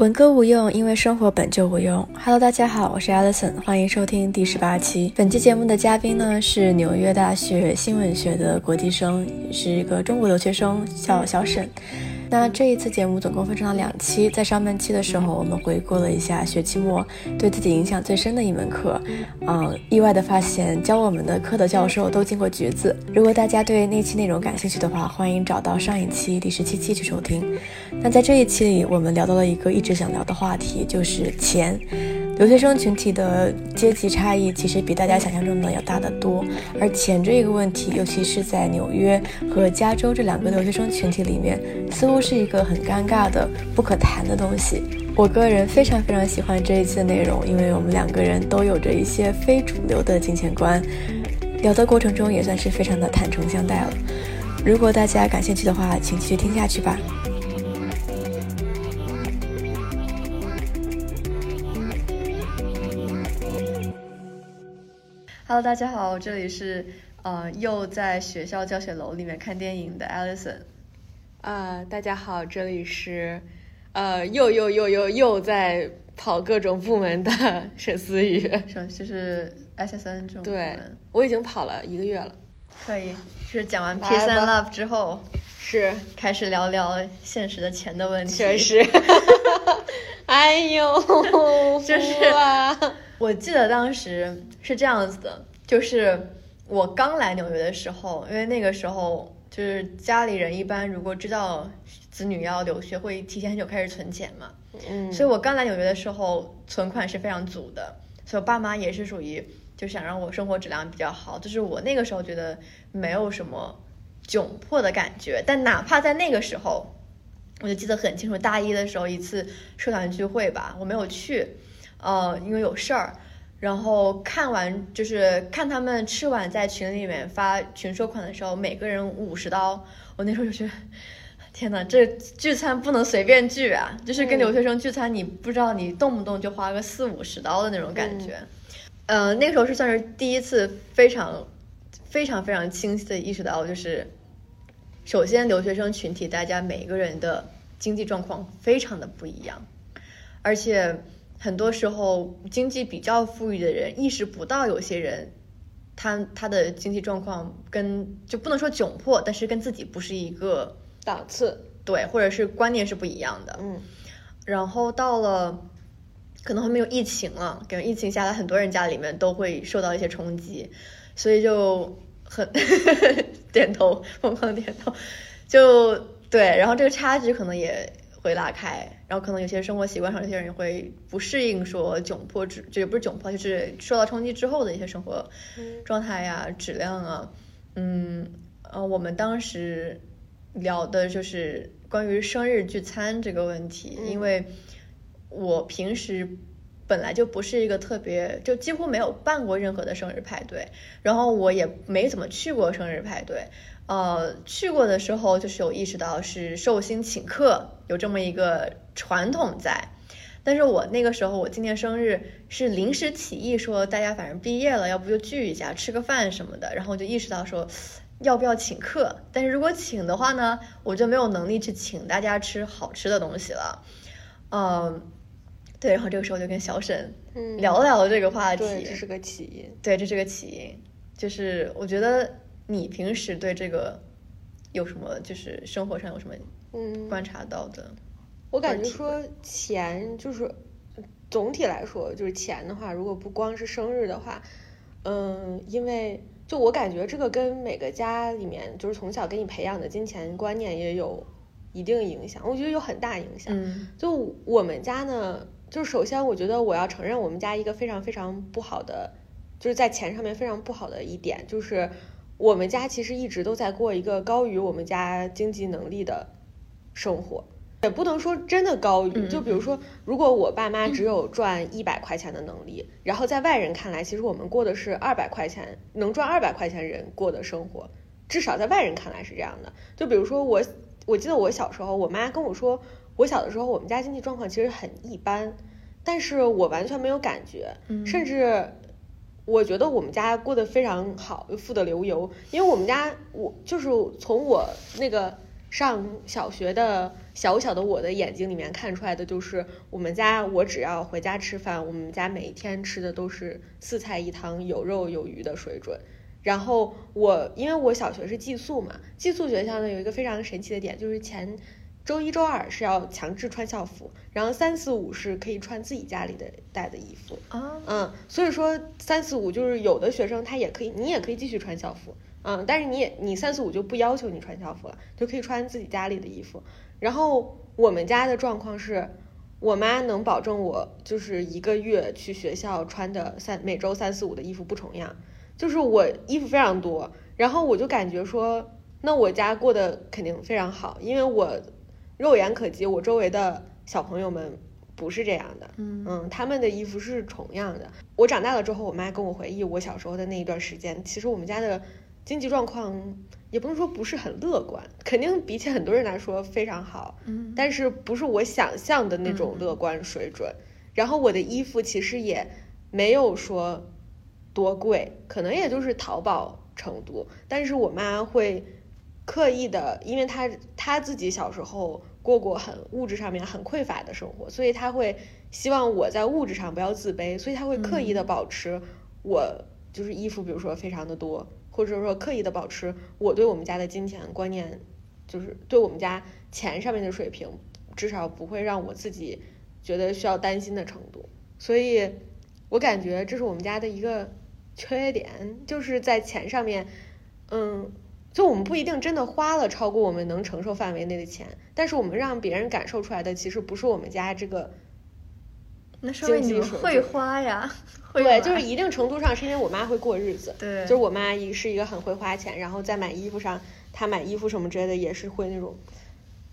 文歌无用，因为生活本就无用。Hello，大家好，我是 Alison，欢迎收听第十八期。本期节目的嘉宾呢是纽约大学新闻学的国际生，是一个中国留学生，叫小沈。那这一次节目总共分成了两期，在上半期的时候，我们回顾了一下学期末对自己影响最深的一门课，嗯，意外的发现教我们的课的教授都进过橘子。如果大家对那期内容感兴趣的话，欢迎找到上一期第十七期去收听。那在这一期里，我们聊到了一个一直想聊的话题，就是钱。留学生群体的阶级差异其实比大家想象中的要大得多，而钱这个问题，尤其是在纽约和加州这两个留学生群体里面，似乎是一个很尴尬的不可谈的东西。我个人非常非常喜欢这一期的内容，因为我们两个人都有着一些非主流的金钱观，聊的过程中也算是非常的坦诚相待了。如果大家感兴趣的话，请继续听下去吧。Hello，大家好，这里是呃又在学校教学楼里面看电影的 Alison。啊，大家好，这里是呃又又又又又在跑各种部门的沈思雨，是就是 SSN 这种部对门。，我已经跑了一个月了，可以，是讲完 Peace and Love 之后，是，开始聊聊现实的钱的问题。确实，哎呦，就是我记得当时是这样子的，就是我刚来纽约的时候，因为那个时候就是家里人一般如果知道子女要留学，会提前很久开始存钱嘛。嗯，所以我刚来纽约的时候，存款是非常足的，所以我爸妈也是属于就想让我生活质量比较好，就是我那个时候觉得没有什么窘迫的感觉，但哪怕在那个时候，我就记得很清楚，大一的时候一次社团聚会吧，我没有去，呃，因为有事儿。然后看完就是看他们吃完在群里面发群收款的时候，每个人五十刀，我那时候就觉得，天呐，这聚餐不能随便聚啊！就是跟嗯留学生聚餐，你不知道你动不动就花个四五十刀的那种感觉。呃，那个时候是算是第一次非常非常非常清晰的意识到，就是首先留学生群体大家每个人的经济状况非常的不一样，而且很多时候经济比较富裕的人意识不到有些人。他他的经济状况跟就不能说窘迫，但是跟自己不是一个档次，对，或者是观念是不一样的。嗯然后到了可能后面有疫情了，感觉疫情下来，很多人家里面都会受到一些冲击，所以就很 点头，疯狂点头，就对，然后这个差距可能也会拉开，然后可能有些生活习惯上，有些人也会不适应，说窘迫之，就也不是窘迫，就是受到冲击之后的一些生活嗯状态呀、质量啊，嗯，呃，我们当时聊的就是关于生日聚餐这个问题，嗯因为我平时本来就不是一个特别，就几乎没有办过任何的生日派对，然后我也没怎么去过生日派对。呃，去过的时候就是有意识到是寿星请客有这么一个传统在，但是我那个时候我今年生日是临时起意说大家反正毕业了，要不就聚一下吃个饭什么的，然后我就意识到说要不要请客，但是如果请的话呢，我就没有能力去请大家吃好吃的东西了，嗯，对，然后这个时候就跟小沈嗯，聊聊这个话题，对，这是个起因。对，这是个起因。就是我觉得你平时对这个有什么，就是生活上有什么嗯，观察到的？我感觉说钱就是总体来说，就是钱的话，如果不光是生日的话，嗯，因为就我感觉这个跟每个家里面就是从小给你培养的金钱观念也有一定影响，我觉得有很大影响。嗯就我们家呢，就是首先我觉得我要承认我们家一个非常非常不好的，就是在钱上面非常不好的一点，就是我们家其实一直都在过一个高于我们家经济能力的生活。也不能说真的高于，嗯就比如说，如果我爸妈只有赚一百块钱的能力，然后在外人看来，其实我们过的是二百块钱能赚二百块钱人过的生活，至少在外人看来是这样的。就比如说我，我记得我小时候，我妈跟我说，我小的时候我们家经济状况其实很一般，但是我完全没有感觉，嗯甚至我觉得我们家过得非常好，富得流油，因为我们家我就是从我那个上小学的小小的我的眼睛里面看出来的就是我们家，我只要回家吃饭，我们家每一天吃的都是四菜一汤，有肉有鱼的水准。然后我因为我小学是寄宿嘛，寄宿学校呢有一个非常神奇的点，就是前周一周二是要强制穿校服，然后三四五是可以穿自己家里的带的衣服。啊，嗯，所以说三四五就是有的学生他也可以，你也可以继续穿校服，嗯，但是你也你三四五就不要求你穿校服了，就可以穿自己家里的衣服。然后我们家的状况是，我妈能保证我就是一个月去学校穿的三每周三四五的衣服不重样，就是我衣服非常多，然后我就感觉说，那我家过得肯定非常好，因为我肉眼可及，我周围的小朋友们不是这样的，嗯他们的衣服是重样的。我长大了之后，我妈跟我回忆我小时候的那一段时间，其实我们家的经济状况也不能说不是很乐观，肯定比起很多人来说非常好，嗯但是不是我想象的那种乐观水准。然后我的衣服其实也没有说多贵，可能也就是淘宝程度，但是我妈会刻意的，因为她她自己小时候过过很物质上面很匮乏的生活，所以他会希望我在物质上不要自卑，所以他会刻意的保持我就是衣服，比如说非常的多，或者说刻意的保持我对我们家的金钱观念，就是对我们家钱上面的水平，至少不会让我自己觉得需要担心的程度。所以，我感觉这是我们家的一个缺点，就是在钱上面，嗯，就我们不一定真的花了超过我们能承受范围内的钱，但是我们让别人感受出来的，其实不是我们家这个。那说明你们会花呀，会对，就是一定程度上是因为我妈会过日子，对，就是我妈一是一个很会花钱，然后在买衣服上，她买衣服什么之类的也是会那种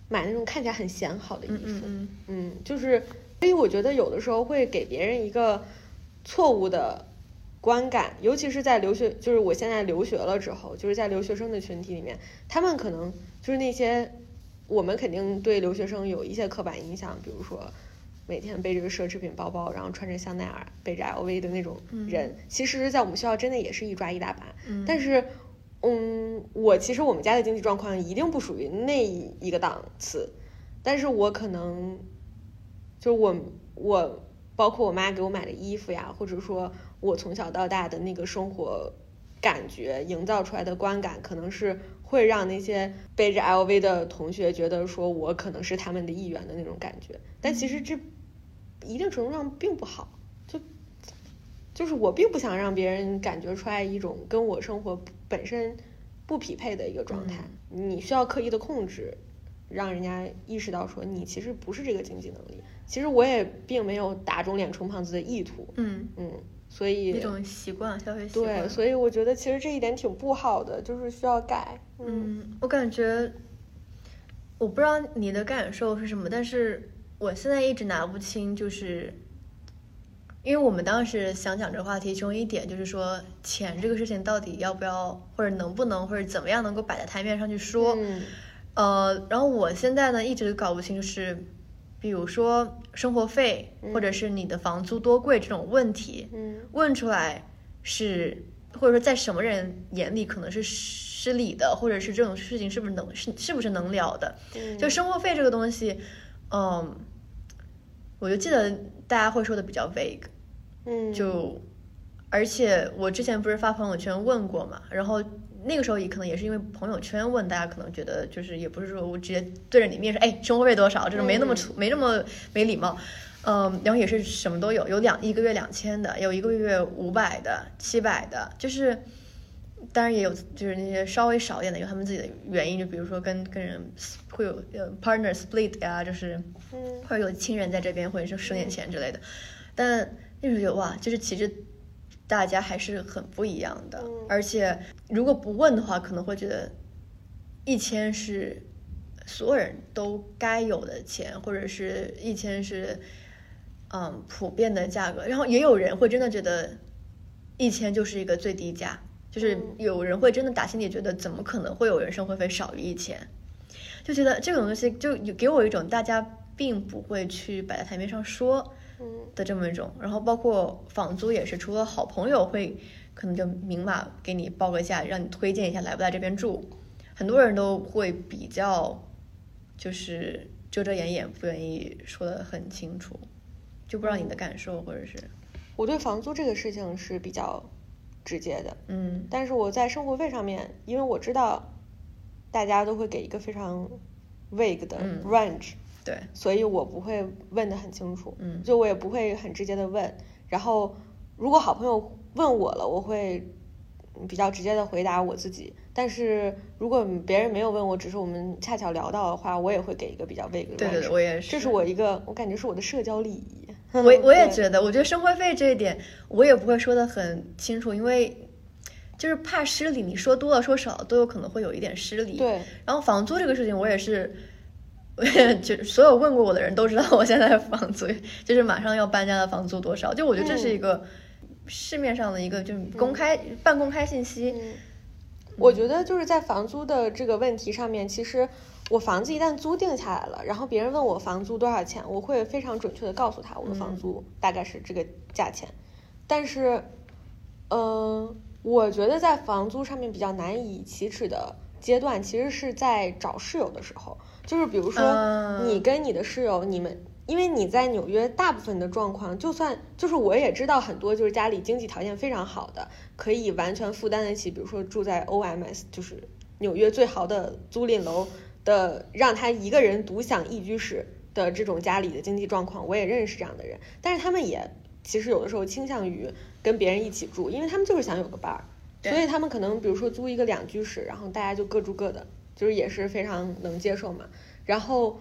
买那种看起来很显好的衣服，嗯嗯嗯，就是，所以我觉得有的时候会给别人一个错误的观感，尤其是在留学，就是我现在留学了之后，就是在留学生的群体里面，他们可能就是那些我们肯定对留学生有一些刻板印象，比如说每天背着个奢侈品包包，然后穿着香奈儿、背着 LV 的那种人，其实，在我们学校真的也是一抓一大把，嗯，但是。嗯，我其实我们家的经济状况一定不属于那一个档次，但是我可能，就我我包括我妈给我买的衣服呀，或者说我从小到大的那个生活感觉营造出来的观感，可能是会让那些背着 LV 的同学觉得说我可能是他们的一员的那种感觉，但其实这一定程度上并不好，就就是我并不想让别人感觉出来一种跟我生活本身不匹配的一个状态，你需要刻意的控制，让人家意识到说你其实不是这个经济能力。其实我也并没有打肿脸充胖子的意图，嗯。嗯，所以一种习惯，消费习惯。对，所以我觉得其实这一点挺不好的，就是需要改。嗯，我感觉，我不知道你的感受是什么，但是我现在一直拿不清，就是。因为我们当时想讲这个话题，其中一点就是说，钱这个事情到底要不要，或者能不能，或者怎么样能够摆在台面上去说。嗯呃，然后我现在呢一直搞不清，就是比如说生活费，或者是你的房租多贵这种问题，嗯。问出来是，或者说在什么人眼里可能是失礼的，或者是这种事情是不是能是是不是能聊的？嗯。就生活费这个东西，嗯，我就记得大家会说的比较 vague，嗯，就，而且我之前不是发朋友圈问过嘛，然后那个时候也可能也是因为朋友圈问，大家可能觉得就是也不是说我直接对着你面说，哎，生活费多少，这种没那么粗，没那么没礼貌。嗯，然后也是什么都有，有两一个月两千的，有一个月五百的、七百的，就是，当然也有就是那些稍微少一点的，有他们自己的原因，就比如说跟跟人会有呃 partner split 呀、就是嗯或者有亲人在这边，或者是收点钱之类的。但那时候觉得哇，就是其实大家还是很不一样的，嗯而且如果不问的话，可能会觉得一千是所有人都该有的钱，或者是一千是嗯普遍的价格。然后也有人会真的觉得一千就是一个最低价，就是嗯有人会真的打心底觉得怎么可能会有人生活费少于一千，就觉得这种东西就有给我一种大家并不会去摆在台面上说。嗯。的这么一种，然后包括房租也是，除了好朋友会可能就明码给你报个价，让你推荐一下来不来这边住，很多人都会比较就是遮遮掩掩，不愿意说的很清楚，就不知道你的感受或者是，我对房租这个事情是比较直接的，嗯。但是我在生活费上面，因为我知道大家都会给一个非常 vague 的嗯。range，、对，所以我不会问的很清楚，嗯就我也不会很直接的问。然后如果好朋友问我了，我会比较直接的回答我自己。但是如果别人没有问我，只是我们恰巧聊到的话，我也会给一个比较 vague 的对对，我也是，这是我一个，我感觉是我的社交礼仪。我我也 觉得，我觉得生活费这一点我也不会说的很清楚，因为就是怕失礼，你说多了说少了都有可能会有一点失礼。。对，然后房租这个事情，我也是，就所有问过我的人都知道，我现在的房租就是马上要搬家的房租多少。就我觉得这是一个市面上的一个就是公开、半公开信息。嗯，我觉得就是在房租的这个问题上面，其实我房子一旦租定下来了，然后别人问我房租多少钱，我会非常准确的告诉他我的房租大概是这个价钱。但是，嗯、我觉得在房租上面比较难以启齿的阶段，其实是在找室友的时候，就是比如说嗯。你跟你的室友，你们。因为你在纽约，大部分的状况，就算就是我也知道很多就是家里经济条件非常好的，可以完全负担得起，比如说住在 OMS，就是纽约最好的租赁楼的，让他一个人独享一居室的这种家里的经济状况，我也认识这样的人，但是他们也其实有的时候倾向于跟别人一起住，因为他们就是想有个伴儿，对。所以他们可能比如说租一个两居室，然后大家就各住各的，就是也是非常能接受嘛。然后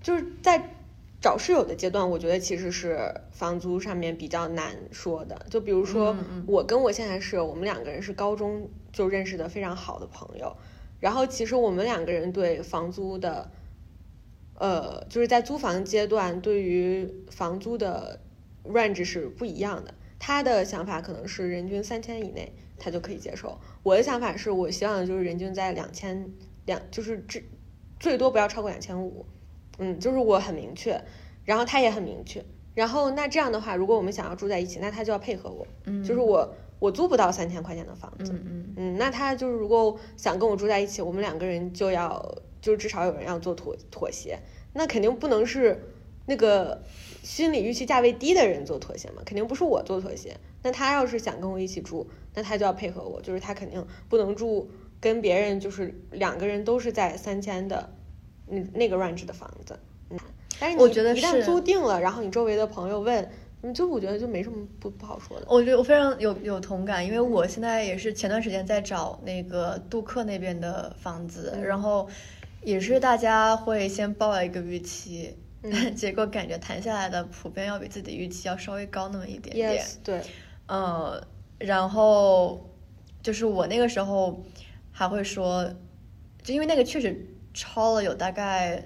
就是在找室友的阶段，我觉得其实是房租上面比较难说的。就比如说我跟我现在室友，我们两个人是高中就认识的非常好的朋友，然后其实我们两个人对房租的，呃，就是在租房阶段对于房租的 range 是不一样的。他的想法可能是人均三千以内，他就可以接受。我的想法是我希望就是人均在两千两，就是这最多不要超过两千五。嗯，就是我很明确，然后他也很明确。然后那这样的话，如果我们想要住在一起，那他就要配合我。嗯，就是我我租不到三千块钱的房子，嗯嗯嗯，那他就是如果想跟我住在一起，我们两个人就要就至少有人要做妥妥协，那肯定不能是那个心理预期价位低的人做妥协嘛，肯定不是我做妥协。那他要是想跟我一起住，那他就要配合我，就是他肯定不能住跟别人就是两个人都是在三千的嗯那个 range 的房子，嗯，但是你我觉得一旦租定了，然后你周围的朋友问，你就我觉得就没什么不不好说的。我觉得我非常有有同感，因为我现在也是前段时间在找那个杜克那边的房子，嗯然后也是大家会先报一个预期，嗯 结果感觉谈下来的普遍要比自己预期要稍微高那么一点点。Yes，对，呃，然后就是我那个时候还会说，就因为那个确实超了有大概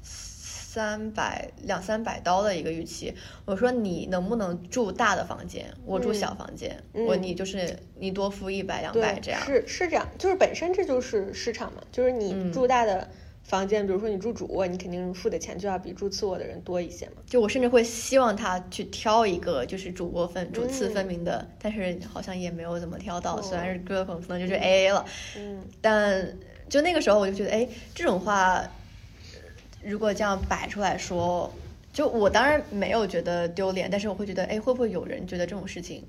三百两三百刀的一个预期，我说你能不能住大的房间，我住嗯小房间，嗯我你就是你多付一百两百，这样。是是这样，就是本身这就是市场嘛，就是你嗯住大的房间，比如说你住主卧，你肯定付的钱就要比住次卧的人多一些嘛。就我甚至会希望他去挑一个就是主卧分主次分嗯明的，但是好像也没有怎么挑到，虽然哦是哥可能就是 A A 了。嗯。但就那个时候我就觉得，哎，这种话如果这样摆出来说，就我当然没有觉得丢脸，但是我会觉得，哎，会不会有人觉得这种事情，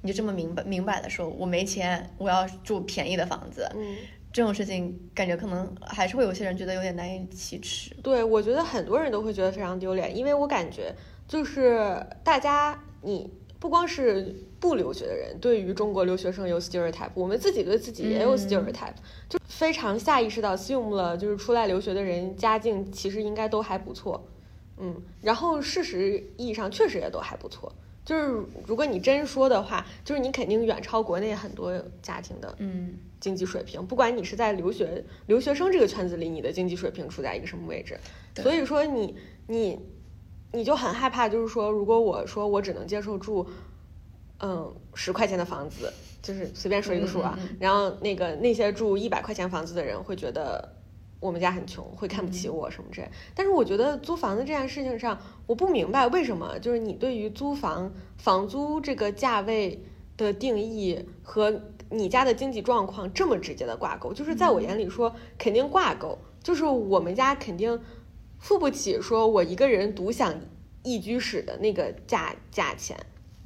你就这么明白明摆的说，我没钱，我要住便宜的房子，嗯，这种事情感觉可能还是会有些人觉得有点难以启齿。对，我觉得很多人都会觉得非常丢脸，因为我感觉就是大家你不光是不留学的人，对于中国留学生有 stereotype，我们自己对自己也有嗯 stereotype，、就非常下意识到 assume 了，就是出来留学的人家境其实应该都还不错，嗯，然后事实意义上确实也都还不错。就是如果你真说的话，就是你肯定远超国内很多家庭的嗯经济水平，不管你是在留学留学生这个圈子里，你的经济水平处在一个什么位置，所以说你你你就很害怕，就是说，如果我说我只能接受住，嗯，十块钱的房子，就是随便说一个数啊，然后那个那些住一百块钱房子的人会觉得。我们家很穷，会看不起我什么之类。但是我觉得租房子这件事情上，我不明白为什么，就是你对于租房房租这个价位的定义和你家的经济状况这么直接的挂钩，就是在我眼里说肯定挂钩。就是我们家肯定付不起，说我一个人独享一居室的那个价价钱，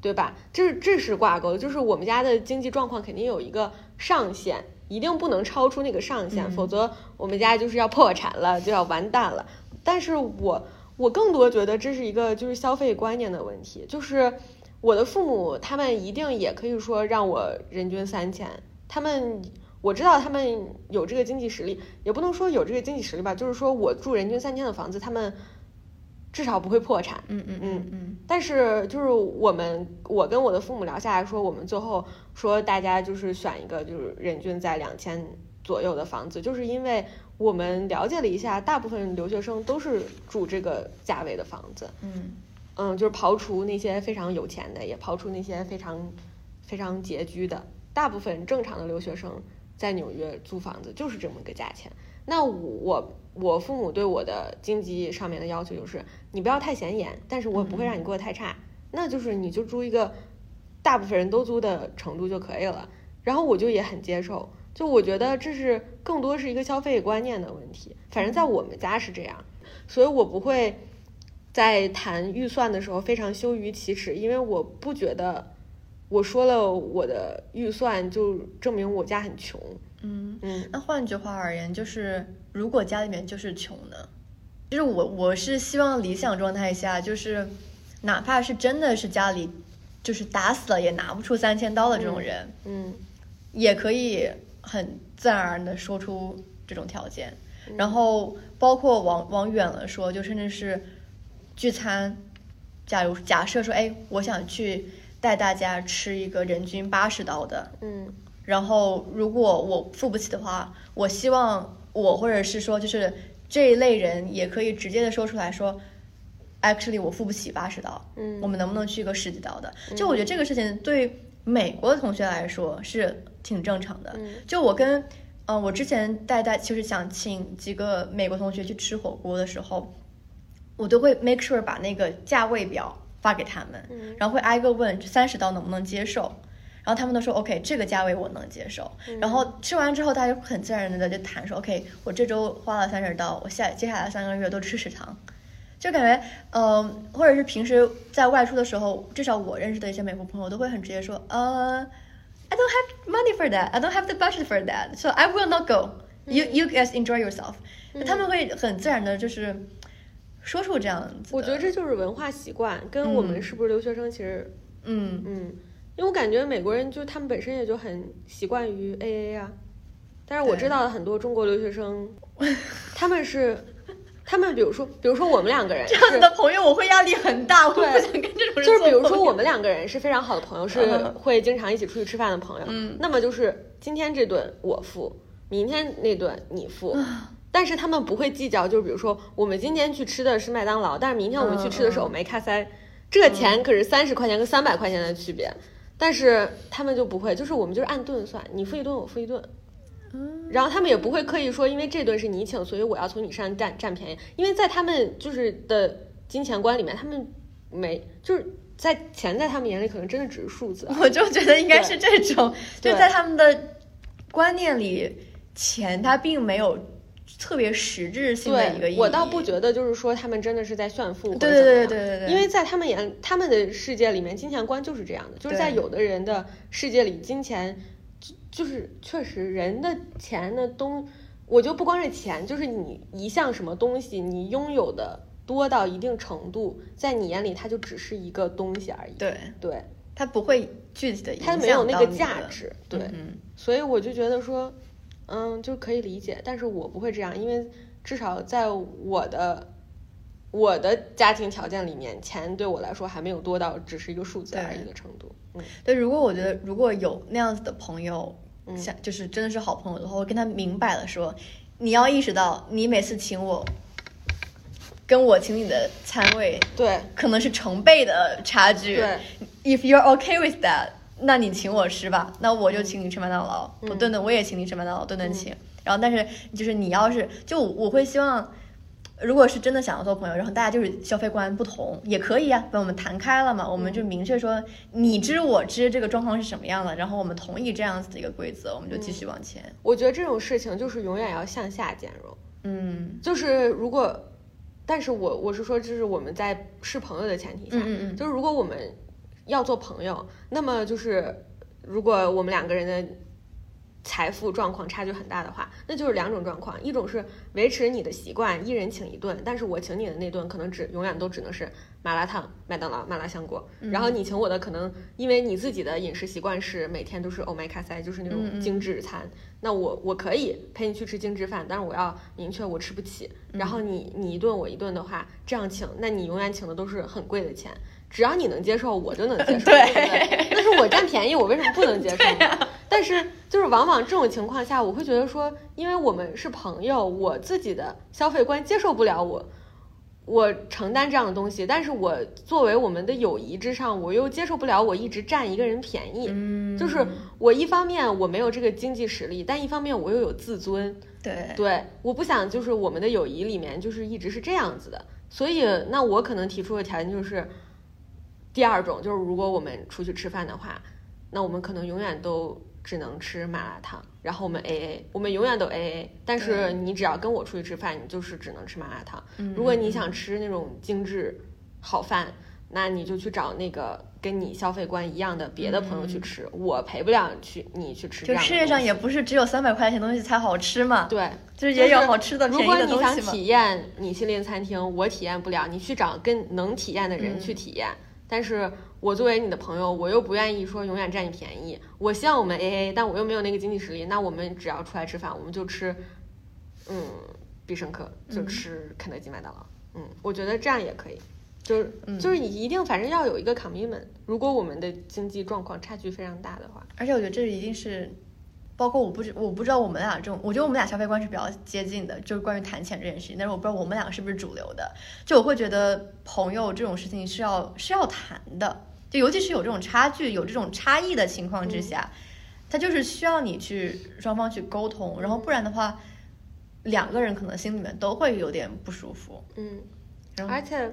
对吧？这这是挂钩的，就是我们家的经济状况肯定有一个上限，一定不能超出那个上限，否则我们家就是要破产了，就要完蛋了。但是我我更多觉得这是一个就是消费观念的问题，就是我的父母他们一定也可以说让我人均三千，他们我知道他们有这个经济实力，也不能说有这个经济实力吧，就是说我住人均三千的房子，他们至少不会破产。嗯嗯嗯嗯。但是就是我们我跟我的父母聊下来说，我们最后说大家就是选一个就是人均在两千左右的房子，就是因为。我们了解了一下，大部分留学生都是住这个价位的房子。嗯嗯，就是刨除那些非常有钱的，也刨除那些非常非常拮据的，大部分正常的留学生在纽约租房子就是这么个价钱。那我我父母对我的经济上面的要求就是，你不要太显眼，但是我不会让你过得太差。那就是你就租一个大部分人都租的程度就可以了。然后我就也很接受。就我觉得这是更多是一个消费观念的问题，反正在我们家是这样，所以我不会在谈预算的时候非常羞于启齿，因为我不觉得我说了我的预算就证明我家很穷。嗯。嗯，那换句话而言，就是如果家里面就是穷的，就是我我是希望理想状态下，就是哪怕是真的是家里就是打死了也拿不出三千刀的这种人，嗯，也可以。很自然而然的说出这种条件，然后包括往往远了说，就甚至是聚餐，假如假设说，哎，我想去带大家吃一个人均八十刀的，嗯，然后如果我付不起的话，我希望我或者是说就是这一类人也可以直接的说出来说，actually 我付不起八十刀，嗯，我们能不能去一个十几刀的？就我觉得这个事情对美国的同学来说是。挺正常的，就我跟，嗯，我之前带带就是想请几个美国同学去吃火锅的时候，我都会 make sure 把那个价位表发给他们，然后会挨个问三十刀能不能接受，然后他们都说 OK，这个价位我能接受。然后吃完之后，大家很自然的就谈说 OK，我这周花了三十刀，我下接下来三个月都吃食堂，就感觉，嗯，或者是平时在外出的时候，至少我认识的一些美国朋友都会很直接说，呃。I don't have money for that. I don't have the budget for that. So I will not go. You you guys enjoy yourself. 他们会很自然的，就是说出这样子。我觉得这就是文化习惯，跟我们是不是留学生其实，嗯嗯，因为我感觉美国人就他们本身也就很习惯于 AA 啊。但是我知道的很多中国留学生，他们是。他们比如说，比如说我们两个人这样子的朋友，我会压力很大，我不想跟这种人。就是比如说我们两个人是非常好的朋友，是会经常一起出去吃饭的朋友。嗯，那么就是今天这顿我付，明天那顿你付。但是他们不会计较，就是比如说我们今天去吃的是麦当劳，但是明天我们去吃的是欧梅咖塞，这个钱可是三十块钱跟三百块钱的区别。但是他们就不会，就是我们就是按顿算，你付一顿我付一顿。然后他们也不会刻意说，因为这顿是你请，所以我要从你身上占占便宜。因为在他们就是的金钱观里面，他们没就是在钱在他们眼里可能真的只是数字。我就觉得应该是这种，就在他们的观念里，钱它并没有特别实质性的一个意义。我倒不觉得就是说他们真的是在炫富，对对对对对对。因为在他们眼，他们的世界里面，金钱观就是这样的，就是在有的人的世界里，金钱。就是确实，人的钱的东，我就不光是钱，就是你一项什么东西，你拥有的多到一定程度，在你眼里它就只是一个东西而已。对对，它不会具体的，它没有那个价值。对，嗯，所以我就觉得说，嗯，就可以理解，但是我不会这样，因为至少在我的我的家庭条件里面，钱对我来说还没有多到只是一个数字而已的程度。嗯，对，如果我觉得如果有那样子的朋友。像就是真的是好朋友的话，我跟他明白了说，你要意识到，你每次请我，跟我请你的餐位，对，可能是成倍的差距。对，If you're okay with that，那你请我吃吧，那我就请你吃麦当劳，我顿顿我也请你吃麦当劳，顿顿请。然后，但是就是你要是就我会希望。如果是真的想要做朋友，然后大家就是消费观不同，也可以啊。那我们谈开了嘛，我们就明确说你知我知这个状况是什么样的，然后我们同意这样子的一个规则，我们就继续往前。我觉得这种事情就是永远要向下兼容，嗯，就是如果，但是我我是说，就是我们在是朋友的前提下，嗯嗯嗯就是如果我们要做朋友，那么就是如果我们两个人的财富状况差距很大的话，那就是两种状况，一种是维持你的习惯，一人请一顿，但是我请你的那顿可能只永远都只能是麻辣烫、麦当劳、麻辣香锅，嗯然后你请我的可能因为你自己的饮食习惯是每天都是欧麦卡塞，就是那种精致餐，那我我可以陪你去吃精致饭，但是我要明确我吃不起，然后你你一顿我一顿的话，这样请，那你永远请的都是很贵的钱。只要你能接受，我就能接受，对不对？那是我占便宜，我为什么不能接受 呢？但是就是往往这种情况下，我会觉得说，因为我们是朋友，我自己的消费观接受不了我，我承担这样的东西，但是我作为我们的友谊之上，我又接受不了我一直占一个人便宜。嗯，就是我一方面我没有这个经济实力，但一方面我又有自尊，对，对，我不想就是我们的友谊里面就是一直是这样子的，所以那我可能提出的条件就是，第二种就是如果我们出去吃饭的话，那我们可能永远都只能吃麻辣烫，然后我们 A A，我们永远都 A A，但是你只要跟我出去吃饭，你就是只能吃麻辣烫。嗯如果你想吃那种精致好饭，那你就去找那个跟你消费观一样的别的朋友去吃，我陪不了去你去吃这就世界上也不是只有三百块钱的东西才好吃嘛，对。就是也有好吃的、如便宜的果你想。体验米其林餐厅，我体验不了，你去找跟能体验的人嗯去体验。但是我作为你的朋友，我又不愿意说永远占你便宜。我希望我们 A A，但我又没有那个经济实力。那我们只要出来吃饭，我们就吃，嗯，必胜客，就嗯吃肯德基、麦当劳。嗯，我觉得这样也可以。就是嗯就是你一定反正要有一个 commitment。如果我们的经济状况差距非常大的话，而且我觉得这一定是，包括我不知我不知道我们俩这种，我觉得我们俩消费观是比较接近的，就是关于谈钱这件事情。但是我不知道我们两个是不是主流的。就我会觉得朋友这种事情是要是要谈的，就尤其是有这种差距、有这种差异的情况之下，他就是需要你去双方去沟通，然后不然的话，两个人可能心里面都会有点不舒服。嗯，而且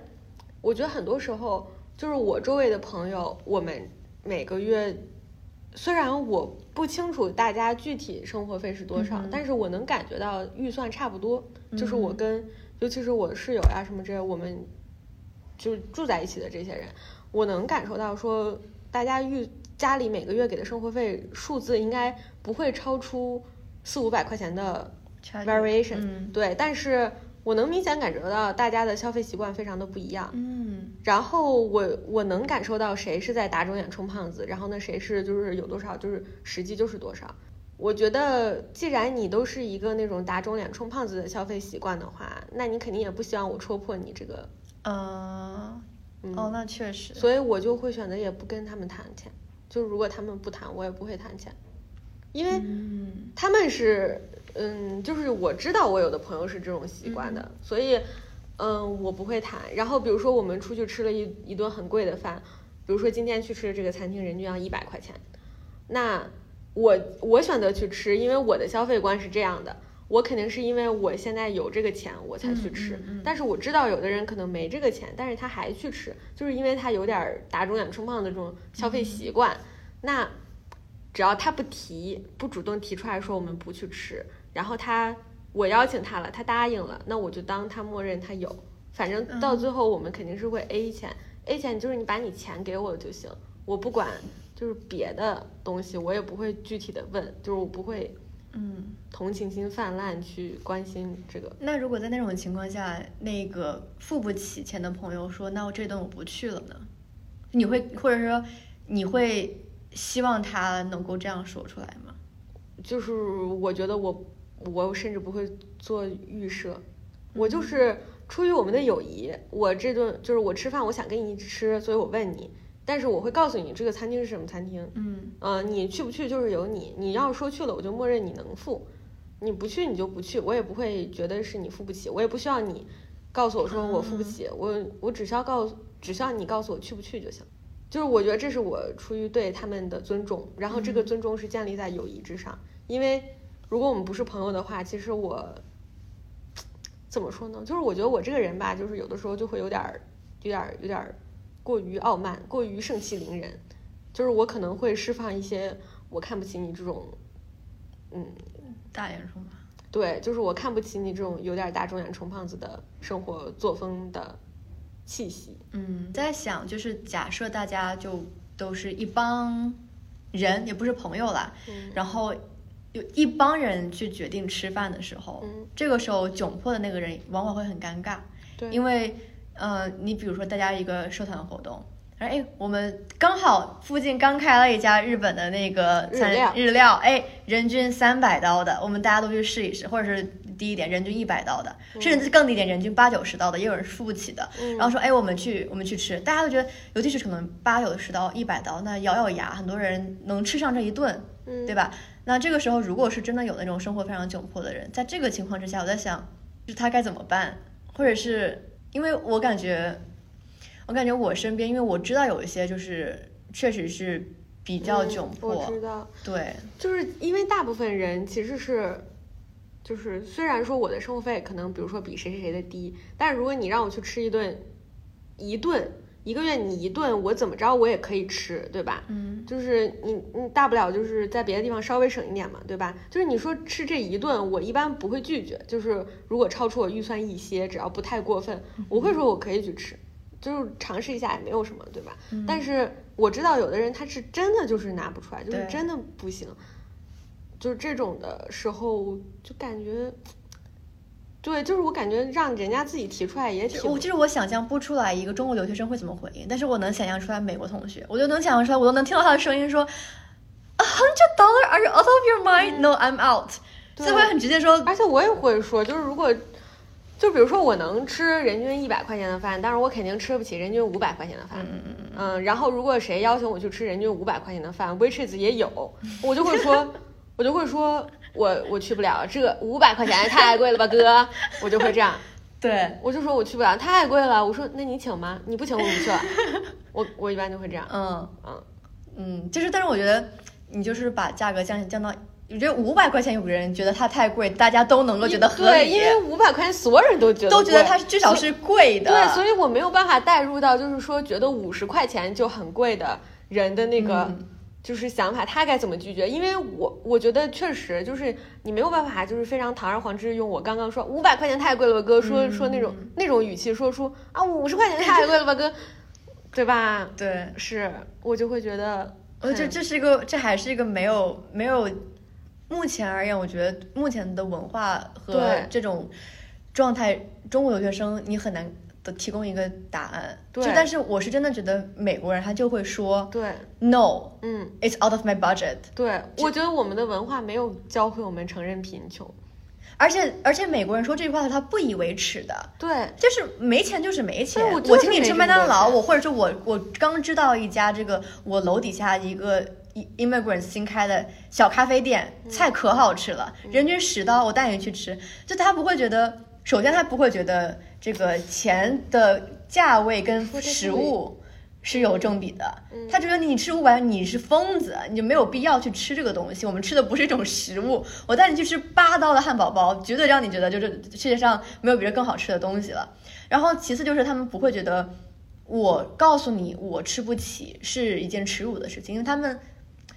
我觉得很多时候，就是我周围的朋友，我们每个月，虽然我不清楚大家具体生活费是多少，嗯但是我能感觉到预算差不多。就是我嗯跟，尤其是我室友呀、什么之类，我们就是住在一起的这些人，我能感受到说，大家预家里每个月给的生活费数字应该不会超出四五百块钱的 variation，、嗯。对，但是我能明显感觉到大家的消费习惯非常的不一样。嗯然后我我能感受到谁是在打肿脸充胖子，然后呢谁是就是有多少就是实际就是多少。我觉得既然你都是一个那种打肿脸充胖子的消费习惯的话，那你肯定也不希望我戳破你这个，呃，嗯，哦，那确实，所以我就会选择也不跟他们谈钱。就如果他们不谈，我也不会谈钱，因为嗯他们是，嗯，就是我知道我有的朋友是这种习惯的，所以，嗯，我不会谈。然后比如说我们出去吃了一一顿很贵的饭，比如说今天去吃的这个餐厅人均要一百块钱，那我我选择去吃，因为我的消费观是这样的。我肯定是因为我现在有这个钱，我才去吃。嗯嗯嗯但是我知道有的人可能没这个钱，但是他还去吃，就是因为他有点儿打肿脸充胖的这种消费习惯。那只要他不提，不主动提出来说我们不去吃，然后他我邀请他了，他答应了，那我就当他默认他有。反正到最后我们肯定是会 A 钱、a 钱就是你把你钱给我就行，我不管就是别的东西，我也不会具体的问，就是我不会嗯。同情心泛滥去关心这个。那如果在那种情况下，那个付不起钱的朋友说：“那我这顿我不去了呢？”你会或者说你会希望他能够这样说出来吗？就是我觉得我我甚至不会做预设，我就是出于我们的友谊，我这顿就是我吃饭，我想跟你一起吃，所以我问你，但是我会告诉你这个餐厅是什么餐厅，嗯。呃，你去不去就是由你，你要说去了，我就默认你能付，你不去你就不去，我也不会觉得是你付不起，我也不需要你告诉我说我付不起，我我只需要告诉，只需要你告诉我去不去就行。就是我觉得这是我出于对他们的尊重，然后这个尊重是建立在友谊之上，因为如果我们不是朋友的话，其实我 怎么说呢？就是我觉得我这个人吧，就是有的时候就会有点儿、有点儿、有点儿过于傲慢，过于盛气凌人，就是我可能会释放一些我看不起你这种，嗯，大眼说吧。对，就是我看不起你这种有点大众眼充胖子的生活作风的气息。嗯，在想就是假设大家就都是一帮人，也不是朋友啦，嗯然后有一帮人去决定吃饭的时候，嗯这个时候窘迫的那个人往往会很尴尬，对因为呃，你比如说大家一个社团活动。哎，我们刚好附近刚开了一家日本的那个餐日料哎，人均三百刀的，我们大家都去试一试，或者是低一点，人均一百刀的，甚至更低一点，人均八九十刀的，也有人付不起的。嗯然后说，哎，我们去，我们去吃，大家都觉得，尤其是可能八九十刀、一百刀，那咬咬牙，很多人能吃上这一顿，嗯对吧？那这个时候，如果是真的有那种生活非常窘迫的人，在这个情况之下，我在想，就是他该怎么办，或者是因为我感觉，我感觉我身边，因为我知道有一些就是确实是比较窘嗯我迫，知道，对，就是因为大部分人其实是，就是虽然说我的生活费可能比如说比谁谁谁的低，但是如果你让我去吃一顿，一顿一个月你一顿，我怎么着我也可以吃，对吧？嗯，就是你你大不了就是在别的地方稍微省一点嘛，对吧？就是你说吃这一顿，我一般不会拒绝，就是如果超出我预算一些，只要不太过分，我会说我可以去吃，就是尝试一下也没有什么，对吧？但是我知道有的人他是真的就是拿不出来，就是真的不行，就是这种的时候就感觉，对，就是我感觉让人家自己提出来也挺我就是我想象不出来一个中国留学生会怎么回应，但是我能想象出来美国同学，我就能想象出来，我都能听到他的声音说，A hundred dollar? Are you out of your mind? No, I'm out。对这会很直接说，而且我也会说，就是如果，就比如说我能吃人均一百块钱的饭，但是我肯定吃不起人均五百块钱的饭。嗯嗯嗯嗯，然后如果谁邀请我去吃人均五百块钱的饭，waitress 也有，我就会说，我就会说我我去不了，这五百块钱太贵了吧，哥，我就会这样，对，我就说我去不了，太贵了。我说那你请吗？你不请我不去了。我我一般就会这样，嗯嗯嗯，就是，但是我觉得你就是把价格降降到，我觉得五百块钱有人觉得它太贵，大家都能够觉得合理对，因为五百块钱所有人都觉得都觉得它至少是贵的，对，所以我没有办法带入到就是说觉得五十块钱就很贵的人的那个。嗯就是想法，他该怎么拒绝？因为我我觉得确实就是你没有办法，就是非常堂而皇之用我刚刚说五百块钱太贵了吧哥，说说那种那种语气说出啊五十块钱太贵了吧哥，对吧？对，是我就会觉得很，我觉得这是一个，这还是一个没有没有，目前而言，我觉得目前的文化和这种状态，中国留学生你很难的提供一个答案。对就但是我是真的觉得美国人他就会说对，no。嗯，It's out of my budget，对，我觉得我们的文化没有教会我们承认贫穷。而且而且美国人说这句话他不以为耻的，对，就是没钱就是没钱。对我就是请你吃麦当劳，我或者是我我刚知道一家这个我楼底下一个 immigrant 新开的小咖啡店，嗯菜可好吃了，人均十刀，我带你去吃。就他不会觉得，首先他不会觉得这个钱的价位跟食物。是有正比的，嗯他觉得你吃五百，你是疯子，你就没有必要去吃这个东西。我们吃的不是一种食物，我带你去吃八刀的汉堡包，绝对让你觉得就是世界上没有比这更好吃的东西了。然后其次就是他们不会觉得我告诉你我吃不起是一件耻辱的事情，因为他们，